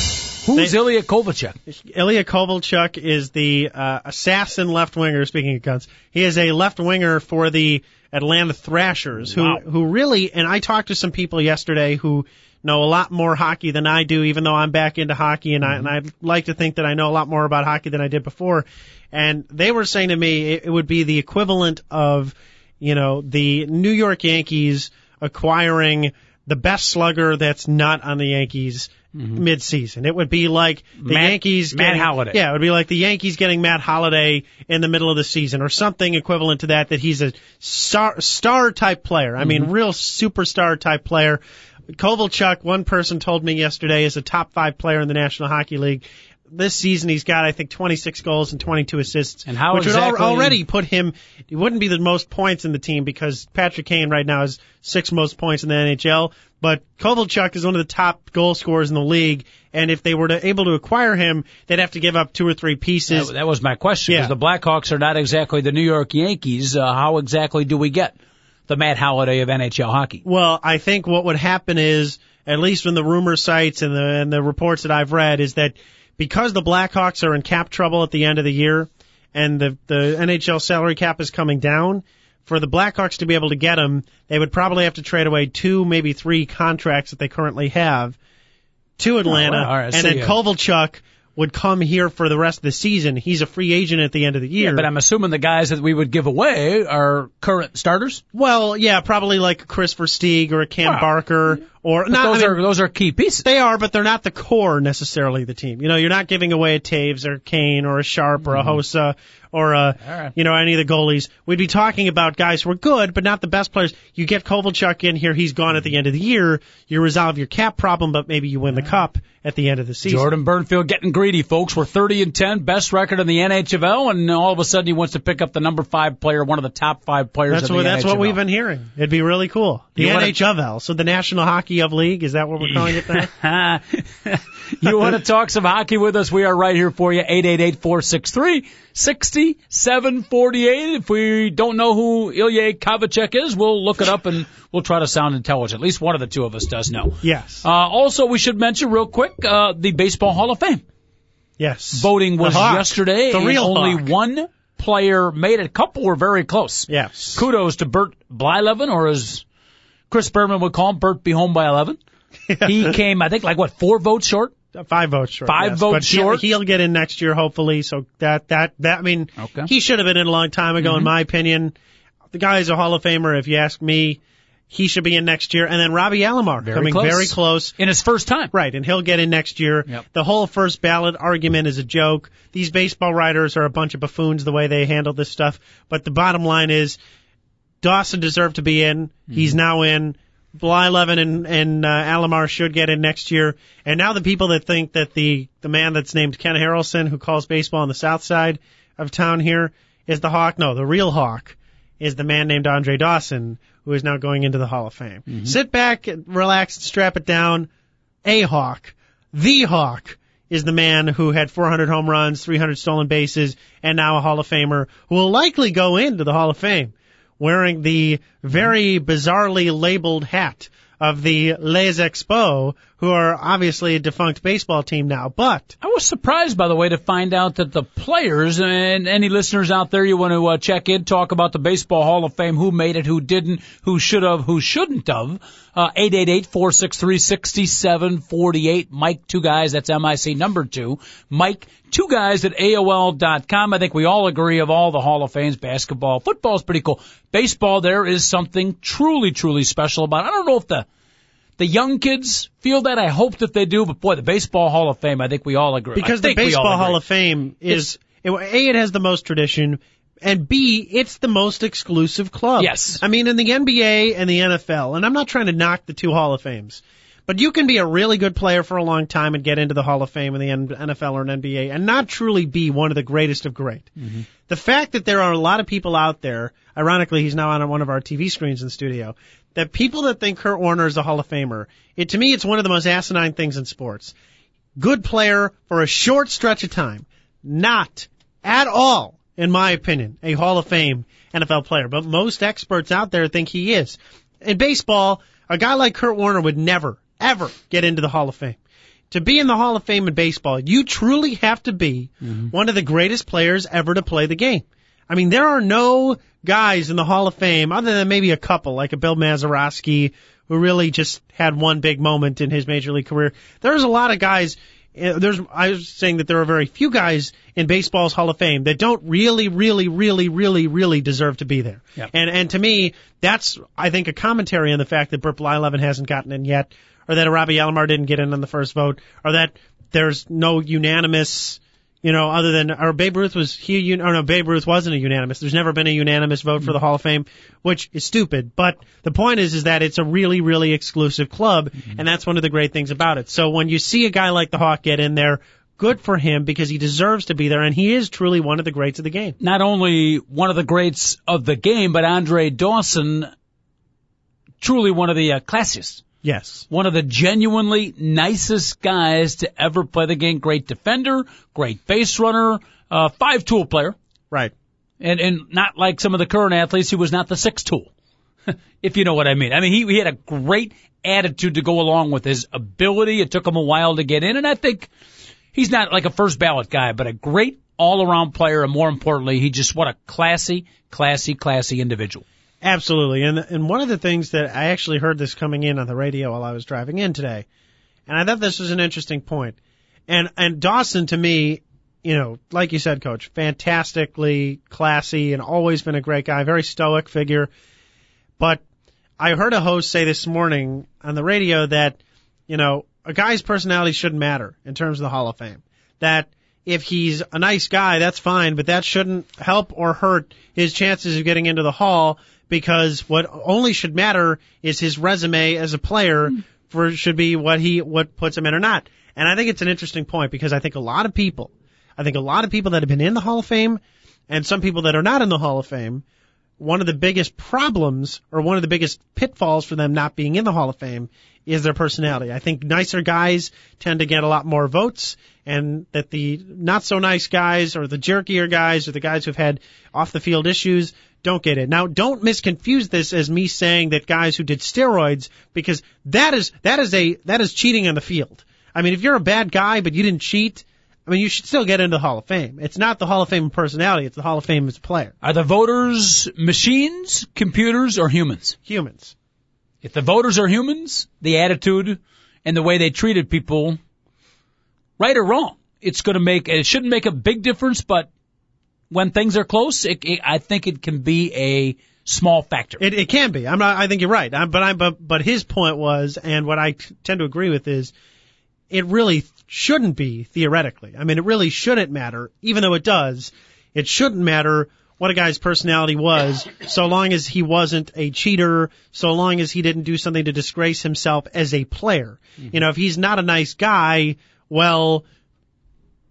Who's They- Ilya Kovalchuk? Ilya Kovalchuk is the uh, assassin left winger. Speaking of guns, he is a left winger for the Atlanta Thrashers, who Wow. who really. And I talked to some people yesterday who know a lot more hockey than I do, even though I'm back into hockey, and I and I like to think that I know a lot more about hockey than I did before. And they were saying to me it, it would be the equivalent of, you know, the New York Yankees acquiring the best slugger that's not on the Yankees mm-hmm. mid-season. It would be like the Matt- Yankees Matt getting, Holliday. Yeah, it would be like the Yankees getting Matt Holliday in the middle of the season or something equivalent to that. That he's a star star type player. I mean, mm-hmm. real superstar type player. Kovalchuk, one person told me yesterday, is a top five player in the National Hockey League. This season, he's got I think 26 goals and 22 assists, And how which would al- already put him. He wouldn't be the most points in the team because Patrick Kane right now has six most points in the NHL. But Kovalchuk is one of the top goal scorers in the league, and if they were to able to acquire him, they'd have to give up two or three pieces. That, that was my question. Because Yeah. the Blackhawks are not exactly the New York Yankees. Uh, how exactly do we get the Matt Holliday of NHL hockey? Well, I think what would happen is, at least from the rumor sites and the and the reports that I've read, is that because the Blackhawks are in cap trouble at the end of the year, and the the NHL salary cap is coming down, for the Blackhawks to be able to get him, they would probably have to trade away two, maybe three contracts that they currently have to oh, Atlanta, all right, and then ya. Kovalchuk would come here for the rest of the season. He's a free agent at the end of the year. But I'm assuming the guys that we would give away are current starters. well, yeah, probably like a Kris Versteeg or a Cam Wow. Barker or But not. those I mean, are those are key pieces. They are, but they're not the core necessarily of the team. You know, you're not giving away a Toews or a Kane or a Sharp or a Hossa or a, Mm-hmm. Right. you know, any of the goalies. We'd be talking about guys who are good, but not the best players. You get Kovalchuk in here, he's gone at the end of the year. You resolve your cap problem, but maybe you win the cup at the end of the season. Jordan Bernfield getting greedy, folks. We're 30 and 10, best record in the NHFL, and all of a sudden he wants to pick up the number five player, one of the top five players That's in what the that's what we've been hearing. It'd be really cool. The You wanna- so the National Hockey of League, is that what we're calling it now? you want to talk some hockey with us? We are right here for you. 888-463-6748. If we don't know who Ilya Kovalchuk is, we'll look it up and we'll try to sound intelligent. At least one of the two of us does know. yes. Uh, also, we should mention real quick uh, the Baseball Hall of Fame. yes. Voting was yesterday. The real only Hawk. one player made it. A couple were very close. Yes. Kudos to Bert Blyleven, or as Chris Berman would call him, Bert Be Home by 11. He came, I think, like what, four votes short? Five votes short. Five yes. votes but short? He'll get in next year, hopefully. So that that that I mean, Okay. Mm-hmm. he should have been in a long time ago, in my opinion. The guy is a Hall of Famer, if you ask me. He should be in next year, and then Robbie Alomar Very coming close. very close. In his first time. Right, and he'll get in next year. Yep. The whole first ballot argument is a joke. These baseball writers are a bunch of buffoons the way they handle this stuff. But the bottom line is, Dawson deserved to be in. Mm-hmm. He's now in. Blyleven and and uh, Alomar should get in next year. And now the people that think that the the man that's named Ken Harrelson, who calls baseball on the south side of town here, is the Hawk. No, the real Hawk is the man named Andre Dawson, who is now going into the Hall of Fame. Mm-hmm. Sit back, relax, and strap it down. A Hawk, the Hawk, is the man who had 400 home runs, 300 stolen bases, and now a Hall of Famer who will likely go into the Hall of Fame wearing the very bizarrely labeled hat of the Les Expos, who are obviously a defunct baseball team now. But I was surprised, by the way, to find out that the players and any listeners out there, you want to uh, check in, talk about the Baseball Hall of Fame, who made it, who didn't, who should have, who shouldn't have. Uh, 888-463-6748. Mic, two guys, that's M-I-C number two. Mic, two guys at AOL.com. I think we all agree of all the Hall of Fames, basketball, football is pretty cool. Baseball, there is something truly, truly special about. I don't know if the, the young kids feel that. I hope that they do. But boy, the Baseball Hall of Fame, I think we all agree. because I the think we all Baseball. Hall of Fame is it, a it has the most tradition. And B, it's the most exclusive club. Yes. I mean, in the NBA and the NFL, and I'm not trying to knock the two Hall of Fames, but you can be a really good player for a long time and get into the Hall of Fame in the NFL or an NBA and not truly be one of the greatest of great. Mm-hmm. The fact that there are a lot of people out there, ironically, he's now on one of our TV screens in the studio, that people that think Kurt Warner is a Hall of Famer, it, to me, it's one of the most asinine things in sports. Good player for a short stretch of time. Not at all, in my opinion, a Hall of Fame NFL player. But most experts out there think he is. In baseball, a guy like Kurt Warner would never, ever get into the Hall of Fame. To be in the Hall of Fame in baseball, you truly have to be mm-hmm. one of the greatest players ever to play the game. I mean, there are no guys in the Hall of Fame other than maybe a couple, like a Bill Mazeroski, who really just had one big moment in his major league career. There's a lot of guys. uh, There's, I was saying that there are very few guys in baseball's Hall of Fame that don't really, really, really, really, really deserve to be there. Yep. And and to me, that's I think a commentary on the fact that Bert Blyleven hasn't gotten in yet, or that Robbie Alomar didn't get in on the first vote, or that there's no unanimous you know, other than or Babe Ruth was he? Or no, Babe Ruth wasn't a unanimous. There's never been a unanimous vote for the Hall of Fame, which is stupid. But the point is, is that it's a really, really exclusive club, and that's one of the great things about it. So when you see a guy like the Hawk get in there, good for him because he deserves to be there, and he is truly one of the greats of the game. not only one of the greats of the game, but Andre Dawson, truly one of the uh, classiest. Yes. One of the genuinely nicest guys to ever play the game. Great defender, great base runner, uh, five tool player, Right. and and not like some of the current athletes. He was not the six tool, if you know what I mean. I mean, he he had a great attitude to go along with his ability. It took him a while to get in, and I think he's not like a first ballot guy, but a great all around player, and more importantly, he just what a classy, classy, classy individual. Absolutely. And and one of the things that I actually heard this coming in on the radio while I was driving in today, and I thought this was an interesting point. And and Dawson to me, you know, like you said, coach, fantastically classy and always been a great guy, very stoic figure. But I heard a host say this morning on the radio that, you know, a guy's personality shouldn't matter in terms of the Hall of Fame. That if he's a nice guy, that's fine, but that shouldn't help or hurt his chances of getting into the Hall because what only should matter is his resume as a player hmm. for should be what he what puts him in or not. And I think it's an interesting point because I think a lot of people, I think a lot of people that have been in the Hall of Fame and some people that are not in the Hall of Fame, one of the biggest problems or one of the biggest pitfalls for them not being in the Hall of Fame is their personality. I think nicer guys tend to get a lot more votes and that the not so nice guys or the jerkier guys or the guys who've had off the field issues don't get it. Now don't misconfuse this as me saying that guys who did steroids because that is that is a that is cheating on the field. I mean if you're a bad guy but you didn't cheat, I mean you should still get into the Hall of Fame. It's not the Hall of Fame in personality, it's the Hall of Fame as a player. Are the voters machines, computers, or humans? Humans. If the voters are humans, the attitude and the way they treated people, right or wrong, it's going to make, it shouldn't make a big difference, but when things are close, it, it, I think it can be a small factor. It, it can be. I'm not. I think you're right. i but I'm, But but his point was, and what I t- tend to agree with is, it really shouldn't be theoretically. I mean, it really shouldn't matter, even though it does. It shouldn't matter what a guy's personality was, so long as he wasn't a cheater, so long as he didn't do something to disgrace himself as a player. Mm-hmm. You know, if he's not a nice guy, well,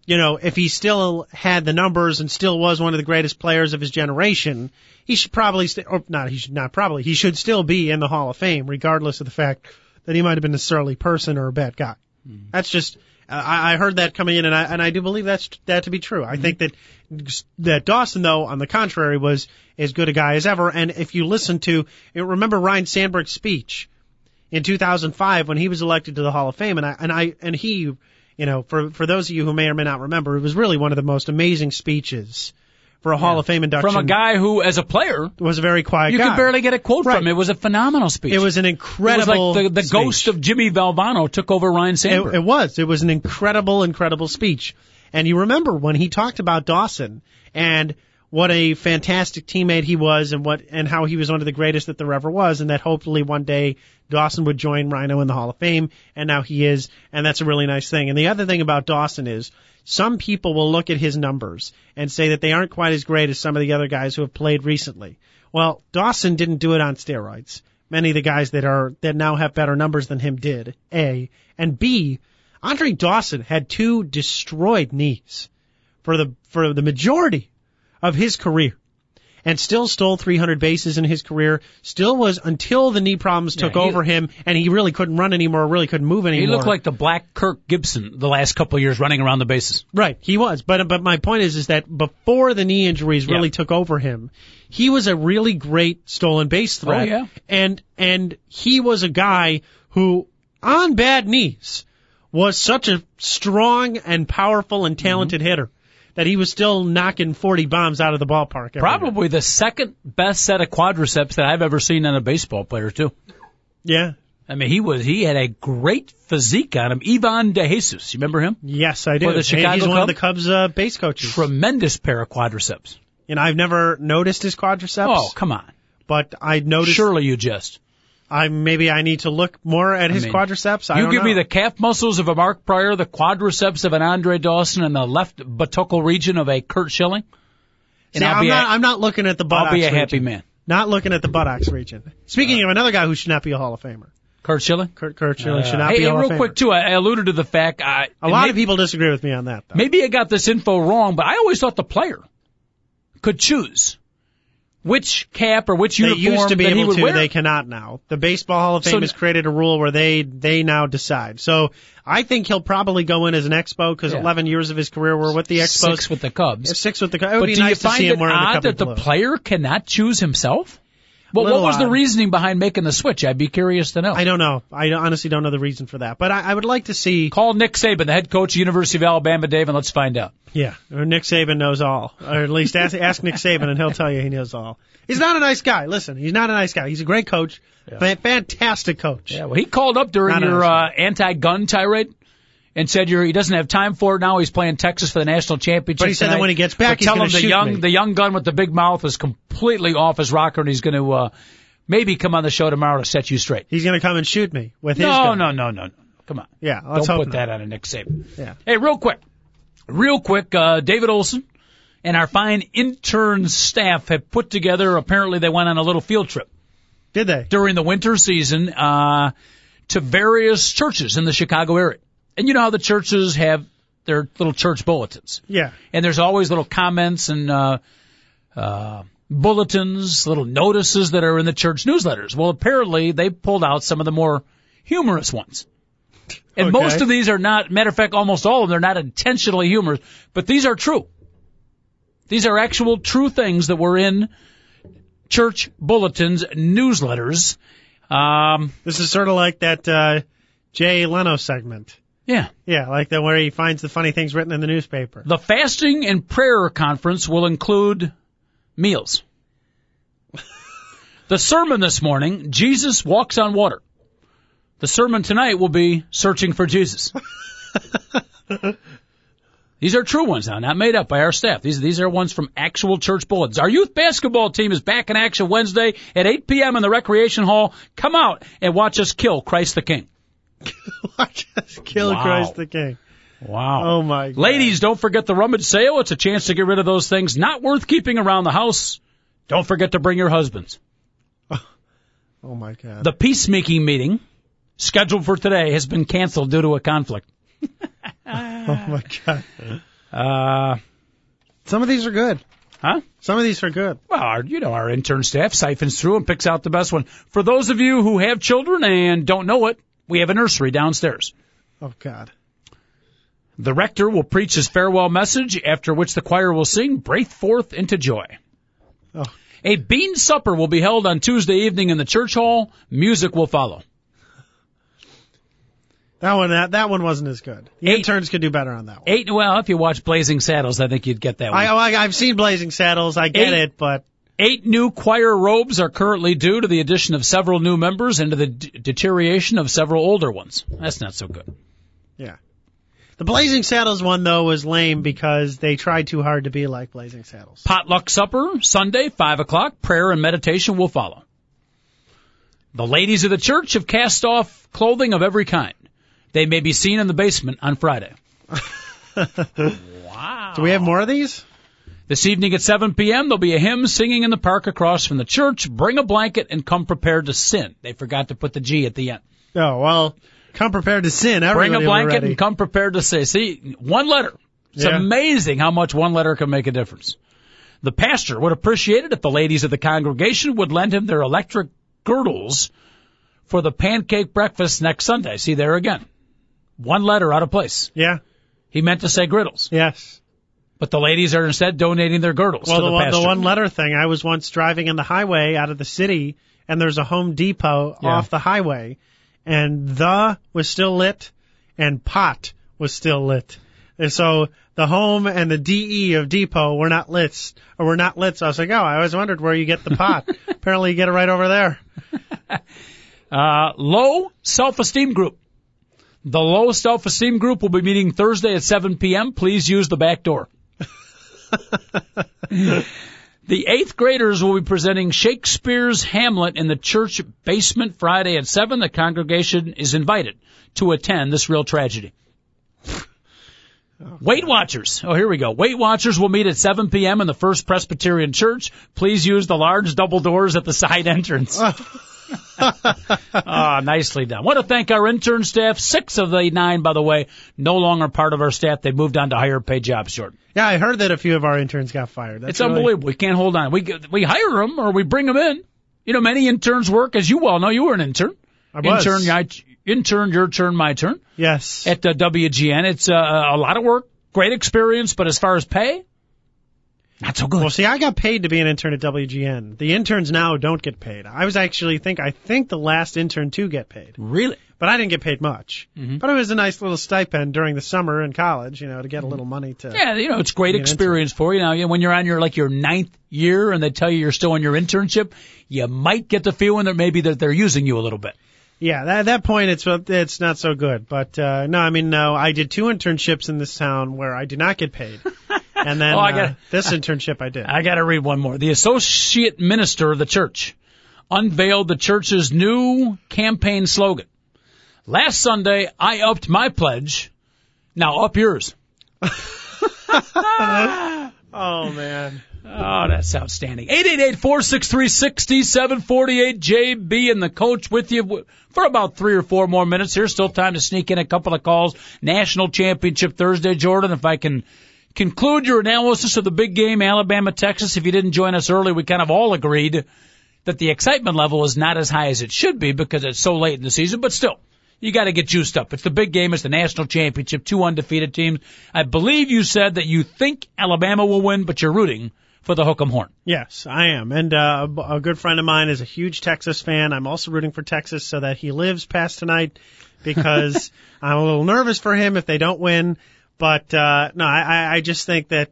you know, if he still had the numbers and still was one of the greatest players of his generation, he should probably, st- or not, he should not probably, he should still be in the Hall of Fame, regardless of the fact that he might have been a surly person or a bad guy. Hmm. That's just, I, I heard that coming in, and I and I do believe that's that to be true. I hmm. think that that Dawson, though, on the contrary, was as good a guy as ever. And if you listen to, remember Ryne Sandberg's speech, in 2005 when he was elected to the Hall of Fame, and I and I and he, you know, for for those of you who may or may not remember, it was really one of the most amazing speeches for a Hall of Fame induction. From a guy who, as a player, was a very quiet guy. you guy. could barely get a quote Right. from. It was a phenomenal speech. It was an incredible. It was like the, the ghost of Jimmy Valvano took over Ryne It, it was. It was an incredible, incredible speech. And you remember when he talked about Dawson and what a fantastic teammate he was and what and how he was one of the greatest that there ever was and that hopefully one day Dawson would join Rhino in the Hall of Fame and now he is and that's a really nice thing. And the other thing about Dawson is some people will look at his numbers and say that they aren't quite as great as some of the other guys who have played recently. Well, Dawson didn't do it on steroids. Many of the guys that are that now have better numbers than him did. A and B, Andre Dawson had two destroyed knees for the for the majority of his career and still stole 300 bases in his career, still was until the knee problems took Yeah, he- over him and he really couldn't run anymore, really couldn't move anymore. he looked like the black Kirk Gibson the last couple of years running around the bases. Right, he was. But but my point is is that before the knee injuries really Yeah. took over him, he was a really great stolen base threat. Oh, yeah. And and he was a guy who on bad knees was such a strong and powerful and talented Mm-hmm. hitter that he was still knocking 40 bombs out of the ballpark. night. Probably the second best set of quadriceps that I've ever seen in a baseball player too. Yeah. I mean, he was he had a great physique on him. Ivan DeJesus, you remember him? Yes, I do. For the Chicago He's one of the Cubs uh, base coaches. Tremendous pair of quadriceps. and I've never noticed his quadriceps. Oh, come on. But I noticed. Surely you just. I maybe I need to look more at his mean, quadriceps. I you give me the calf muscles of a Mark Prior, the quadriceps of an Andre Dawson, and the left buttocke region of a Curt Schilling, and See, I'll I'm be not. a, I'm not looking at the buttocks I'll be a happy region. man. Not looking at the buttocks region. Speaking uh, of another guy who should not be a Hall of Famer, Curt Schilling. Kurt Curt Schilling uh, should not hey, be a hey, Hall real quick too, I, I alluded to the fact. I, A lot may- of people disagree with me on that. Though. Maybe I got this info wrong, but I always thought the player could choose which cap or which they uniform used to be able to. wear. They cannot now. The Baseball Hall of Fame So- has created a rule where they they now decide. So I think he'll probably go in as an Expo because Yeah. 11 years of his career were with the Expos. Six with the Cubs. Six with the. Cubs. It would but be do nice you to find see him it wearing the odd Cubby that the blue. player cannot choose himself? Well, what was the reasoning behind making the switch? I'd be curious to know. I don't know. I honestly don't know the reason for that, but I, I would like to see. Call Nick Saban, the head coach of University of Alabama, Dave, and let's find out. Yeah, or Nick Saban knows all, or at least ask, ask Nick Saban and he'll tell you he knows all. He's not a nice guy. Listen, he's not a nice guy. He's a great coach, Fa- fantastic coach. Yeah, well, he called up during Not your uh, anti-gun tirade and said you're, he doesn't have time for it now. He's playing Texas for the national championship. But he said that when he gets back, But he's tell him the young me. the young gun with the big mouth is completely off his rocker, and he's going to uh, maybe come on the show tomorrow to set you straight. He's going to come and shoot me with his No, gun. no, no, no, no. Come on. Yeah, let's Don't hope put not. that on a Nick Saban. Yeah. Hey, real quick, real quick, uh, David Olson and our fine intern staff have put together. Apparently, they went on a little field trip Did they? during the winter season uh, to various churches in the Chicago area. And you know how the churches have their little church bulletins, Yeah. and there's always little comments and uh, uh, bulletins, little notices that are in the church newsletters. Well, apparently they pulled out some of the more humorous ones. And Okay. most of these are not, matter of fact, almost all of them, they're not intentionally humorous, but these are true. These are actual true things that were in church bulletins, newsletters. Um, This is sort of like that uh, Jay Leno segment. Yeah. Yeah, like the where he finds the funny things written in the newspaper. The fasting and prayer conference will include meals. the sermon this morning, Jesus walks on water. The sermon tonight will be searching for Jesus. These are true ones now, not made up by our staff. These these are ones from actual church bulletins. Our youth basketball team is back in action Wednesday at 8 p.m. in the recreation hall. Come out and watch us kill Christ the King. Watch us kill Wow. Christ the King. Wow. Oh my God. Ladies, don't forget the rummage sale. It's a chance to get rid of those things not worth keeping around the house. Don't forget to bring your husbands. Oh my God. The peacemaking meeting scheduled for today has been canceled due to a conflict. oh my God. Uh, Some of these are good. huh? Some of these are good. Well, our, you know, our intern staff siphons through and picks out the best one. For those of you who have children and don't know it, we have a nursery downstairs. Oh God. The rector will preach his farewell message, after which the choir will sing, Break Forth into Joy. Oh. A bean supper will be held on Tuesday evening in the church hall. Music will follow. That one, that, that one wasn't as good. The Eight. interns could do better on that one. Eight. Well, if you watch Blazing Saddles, I think you'd get that one. I, I, I've seen Blazing Saddles. I get Eight. it, but Eight new choir robes are currently due to the addition of several new members and to the d- deterioration of several older ones. That's not so good. yeah. The Blazing Saddles one though was lame because they tried too hard to be like Blazing Saddles. Potluck supper, Sunday, 5 o'clock. Prayer and meditation will follow. The ladies of the church have cast off clothing of every kind. They may be seen in the basement on Friday. wow. Do we have more of these? This evening at 7 p.m., there'll be a hymn singing in the park across from the church. Bring a blanket and come prepared to sin. They forgot to put the G at the end. Oh well, come prepared to sin. Bring a blanket ready. and come prepared to say. See, one letter. It's Yeah. amazing how much one letter can make a difference. The pastor would appreciate it if the ladies of the congregation would lend him their electric girdles for the pancake breakfast next Sunday. See there again. One letter out of place. Yeah. He meant to say griddles, Yes. But the ladies are instead donating their girdles Well, to the, the, one, the one letter thing. I was once driving in the highway out of the city, and there's a Home Depot Yeah. off the highway, and the was still lit, and pot was still lit. And so the home and the DE of Depot were not lit, or were not lit. So I was like, oh, I always wondered where you get the pot. Apparently, you get it right over there. Uh, low self-esteem group. The low self-esteem group will be meeting Thursday at 7 p.m. Please use the back door. the eighth graders will be presenting Shakespeare's Hamlet in the church basement Friday at 7. The congregation is invited to attend this real tragedy. Weight Watchers. Oh, here we go. Weight Watchers will meet at 7 p.m. in the First Presbyterian Church. Please use the large double doors at the side entrance. Ah, nicely done. Want to thank our intern staff. Six of the nine, by the way, no longer part of our staff. They moved on to higher paid jobs, Jordan. Yeah, I heard that a few of our interns got fired. That's It's really- unbelievable. We can't hold on. We we hire them or we bring them in. You know, many interns work, as you well know. You were an intern. I was. Intern, I, intern, your turn, my turn Yes. at the WGN. It's uh, a lot of work, great experience, but as far as pay, not so good. Well, see, I got paid to be an intern at WGN. The interns now don't get paid. I was actually think I think the last intern to get paid, really? but I didn't get paid much. Mm-hmm. But it was a nice little stipend during the summer in college, you know, to get a little money to. Yeah, you know, it's great experience for you. Now, you know, when you're on your like your ninth year and they tell you you're still in your internship, you might get the feeling that maybe that they're using you a little bit. Yeah, that, at that point it's it's not so good. But uh, no, I mean, no, I did two internships in this town where I did not get paid, and then Oh, I uh, this internship I did. I got to read one more. The associate minister of the church unveiled the church's new campaign slogan. Last Sunday, I upped my pledge. Now up yours. oh man. Oh, that's outstanding. 888-463-6748. JB and the coach with you for about three or four more minutes. Here's still time to sneak in a couple of calls. National Championship Thursday, Jordan. If I can conclude your analysis of the big game, Alabama, Texas. If you didn't join us early, we kind of all agreed that the excitement level is not as high as it should be because it's so late in the season, but still. You got to get juiced up. It's the big game. It's the national championship. Two undefeated teams. I believe you said that you think Alabama will win, but you're rooting for the Hook'em Horn. Yes, I am. And uh, a good friend of mine is a huge Texas fan. I'm also rooting for Texas so that he lives past tonight because I'm a little nervous for him if they don't win. But uh, no, I, I- just think that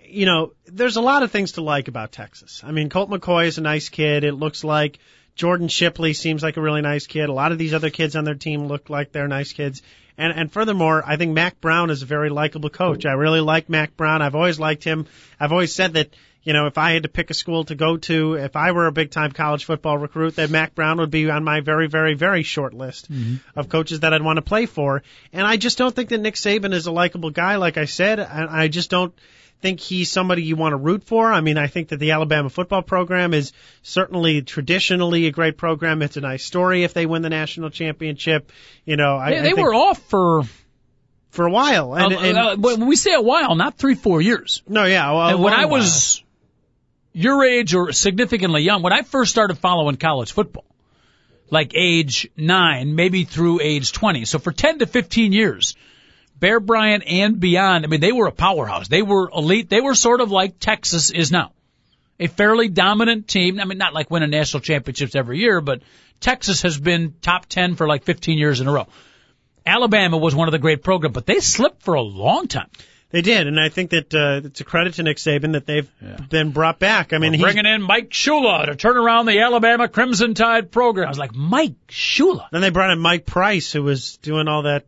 you know there's a lot of things to like about Texas. I mean, Colt McCoy is a nice kid. It looks like Jordan Shipley seems like a really nice kid. A lot of these other kids on their team look like they're nice kids. And and furthermore, I think Mack Brown is a very likable coach. I really like Mack Brown. I've always liked him. I've always said that you know, if I had to pick a school to go to, if I were a big time college football recruit, that Mack Brown would be on my very, very, very short list mm-hmm. of coaches that I'd want to play for. And I just don't think that Nick Saban is a likable guy, like I said. And I just don't think he's somebody you want to root for. I mean, I think that the Alabama football program is certainly traditionally a great program. It's a nice story if they win the national championship. You know, I, They, I they think were off for, for a while. And, uh, and, uh, when we say a while, not three, four years. no, yeah. Well, when I long while. was your age or significantly young, when I first started following college football, like age nine, maybe through age 20. So for 10 to 15 years, Bear Bryant and beyond, I mean, they were a powerhouse. They were elite. They were sort of like Texas is now. A fairly dominant team. I mean, not like winning national championships every year, but Texas has been top 10 for like 15 years in a row. Alabama was one of the great programs, but they slipped for a long time. They did, and I think that uh, it's a credit to Nick Saban that they've been brought back. I mean, he's Bringing in Mike Shula to turn around the Alabama Crimson Tide program. I was like, Mike Shula. then they brought in Mike Price, who was doing all that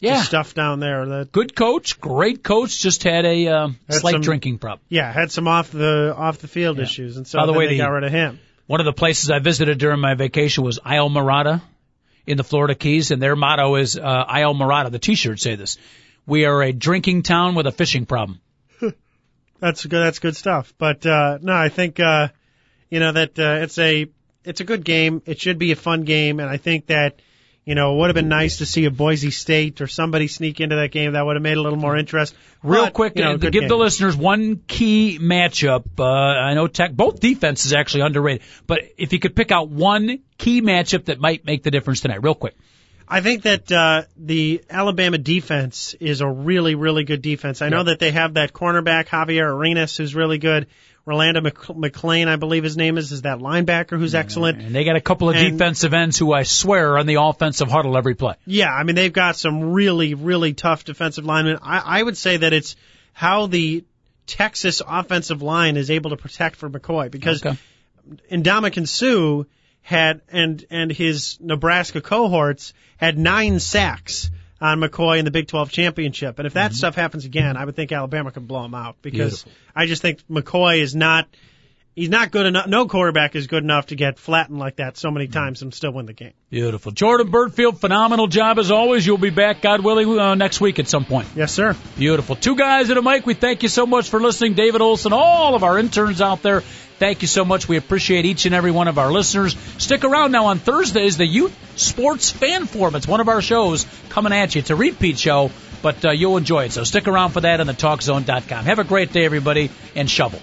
Yeah. stuff down there. That Good coach, great coach, just had a uh, Had slight some- drinking problem. yeah had some off the off the field Yeah. issues, and so By the way, they the- got rid of him. One of the places I visited during my vacation was Islamorada in the Florida Keys, and their motto is uh, Islamorada. The T-shirts say this: "We are a drinking town with a fishing problem." That's good. That's good stuff. But uh, no, I think uh, you know that uh, it's a it's a good game. It should be a fun game, and I think that you know it would have been nice to see a Boise State or somebody sneak into that game. That would have made it a little more interest. Real But, quick, you know, uh, to give game. the listeners one key matchup. Uh, I know Tech, both defenses actually underrated, but if you could pick out one key matchup that might make the difference tonight, real quick. I think that uh, the Alabama defense is a really, really good defense. I know that they have that cornerback Javier Arenas who's really good. Rolando McClain, I believe his name is, is that linebacker who's excellent. And they got a couple of And- defensive ends who I swear are on the offensive huddle every play. Yeah, I mean they've got some really, really tough defensive linemen. I, I would say that it's how the Texas offensive line is able to protect for McCoy because Okay. Ndamukong Suh had and and his Nebraska cohorts had nine sacks on McCoy in the Big 12 championship. And if that stuff happens again, I would think Alabama could blow him out because Beautiful. I just think McCoy is not he's not good enough. No quarterback is good enough to get flattened like that so many times and still win the game. Beautiful. Jordan Bernfield, phenomenal job as always. You'll be back, God willing, uh, next week at some point. Yes, sir. Beautiful. Two guys and a mic. We thank you so much for listening. David Olson, all of our interns out there. Thank you so much. We appreciate each and every one of our listeners. Stick around now on Thursday is the Youth Sports Fan Forum. It's one of our shows coming at you. It's a repeat show, but uh, you'll enjoy it. So stick around for that on the TalkZone.com. Have a great day, everybody, and shovel.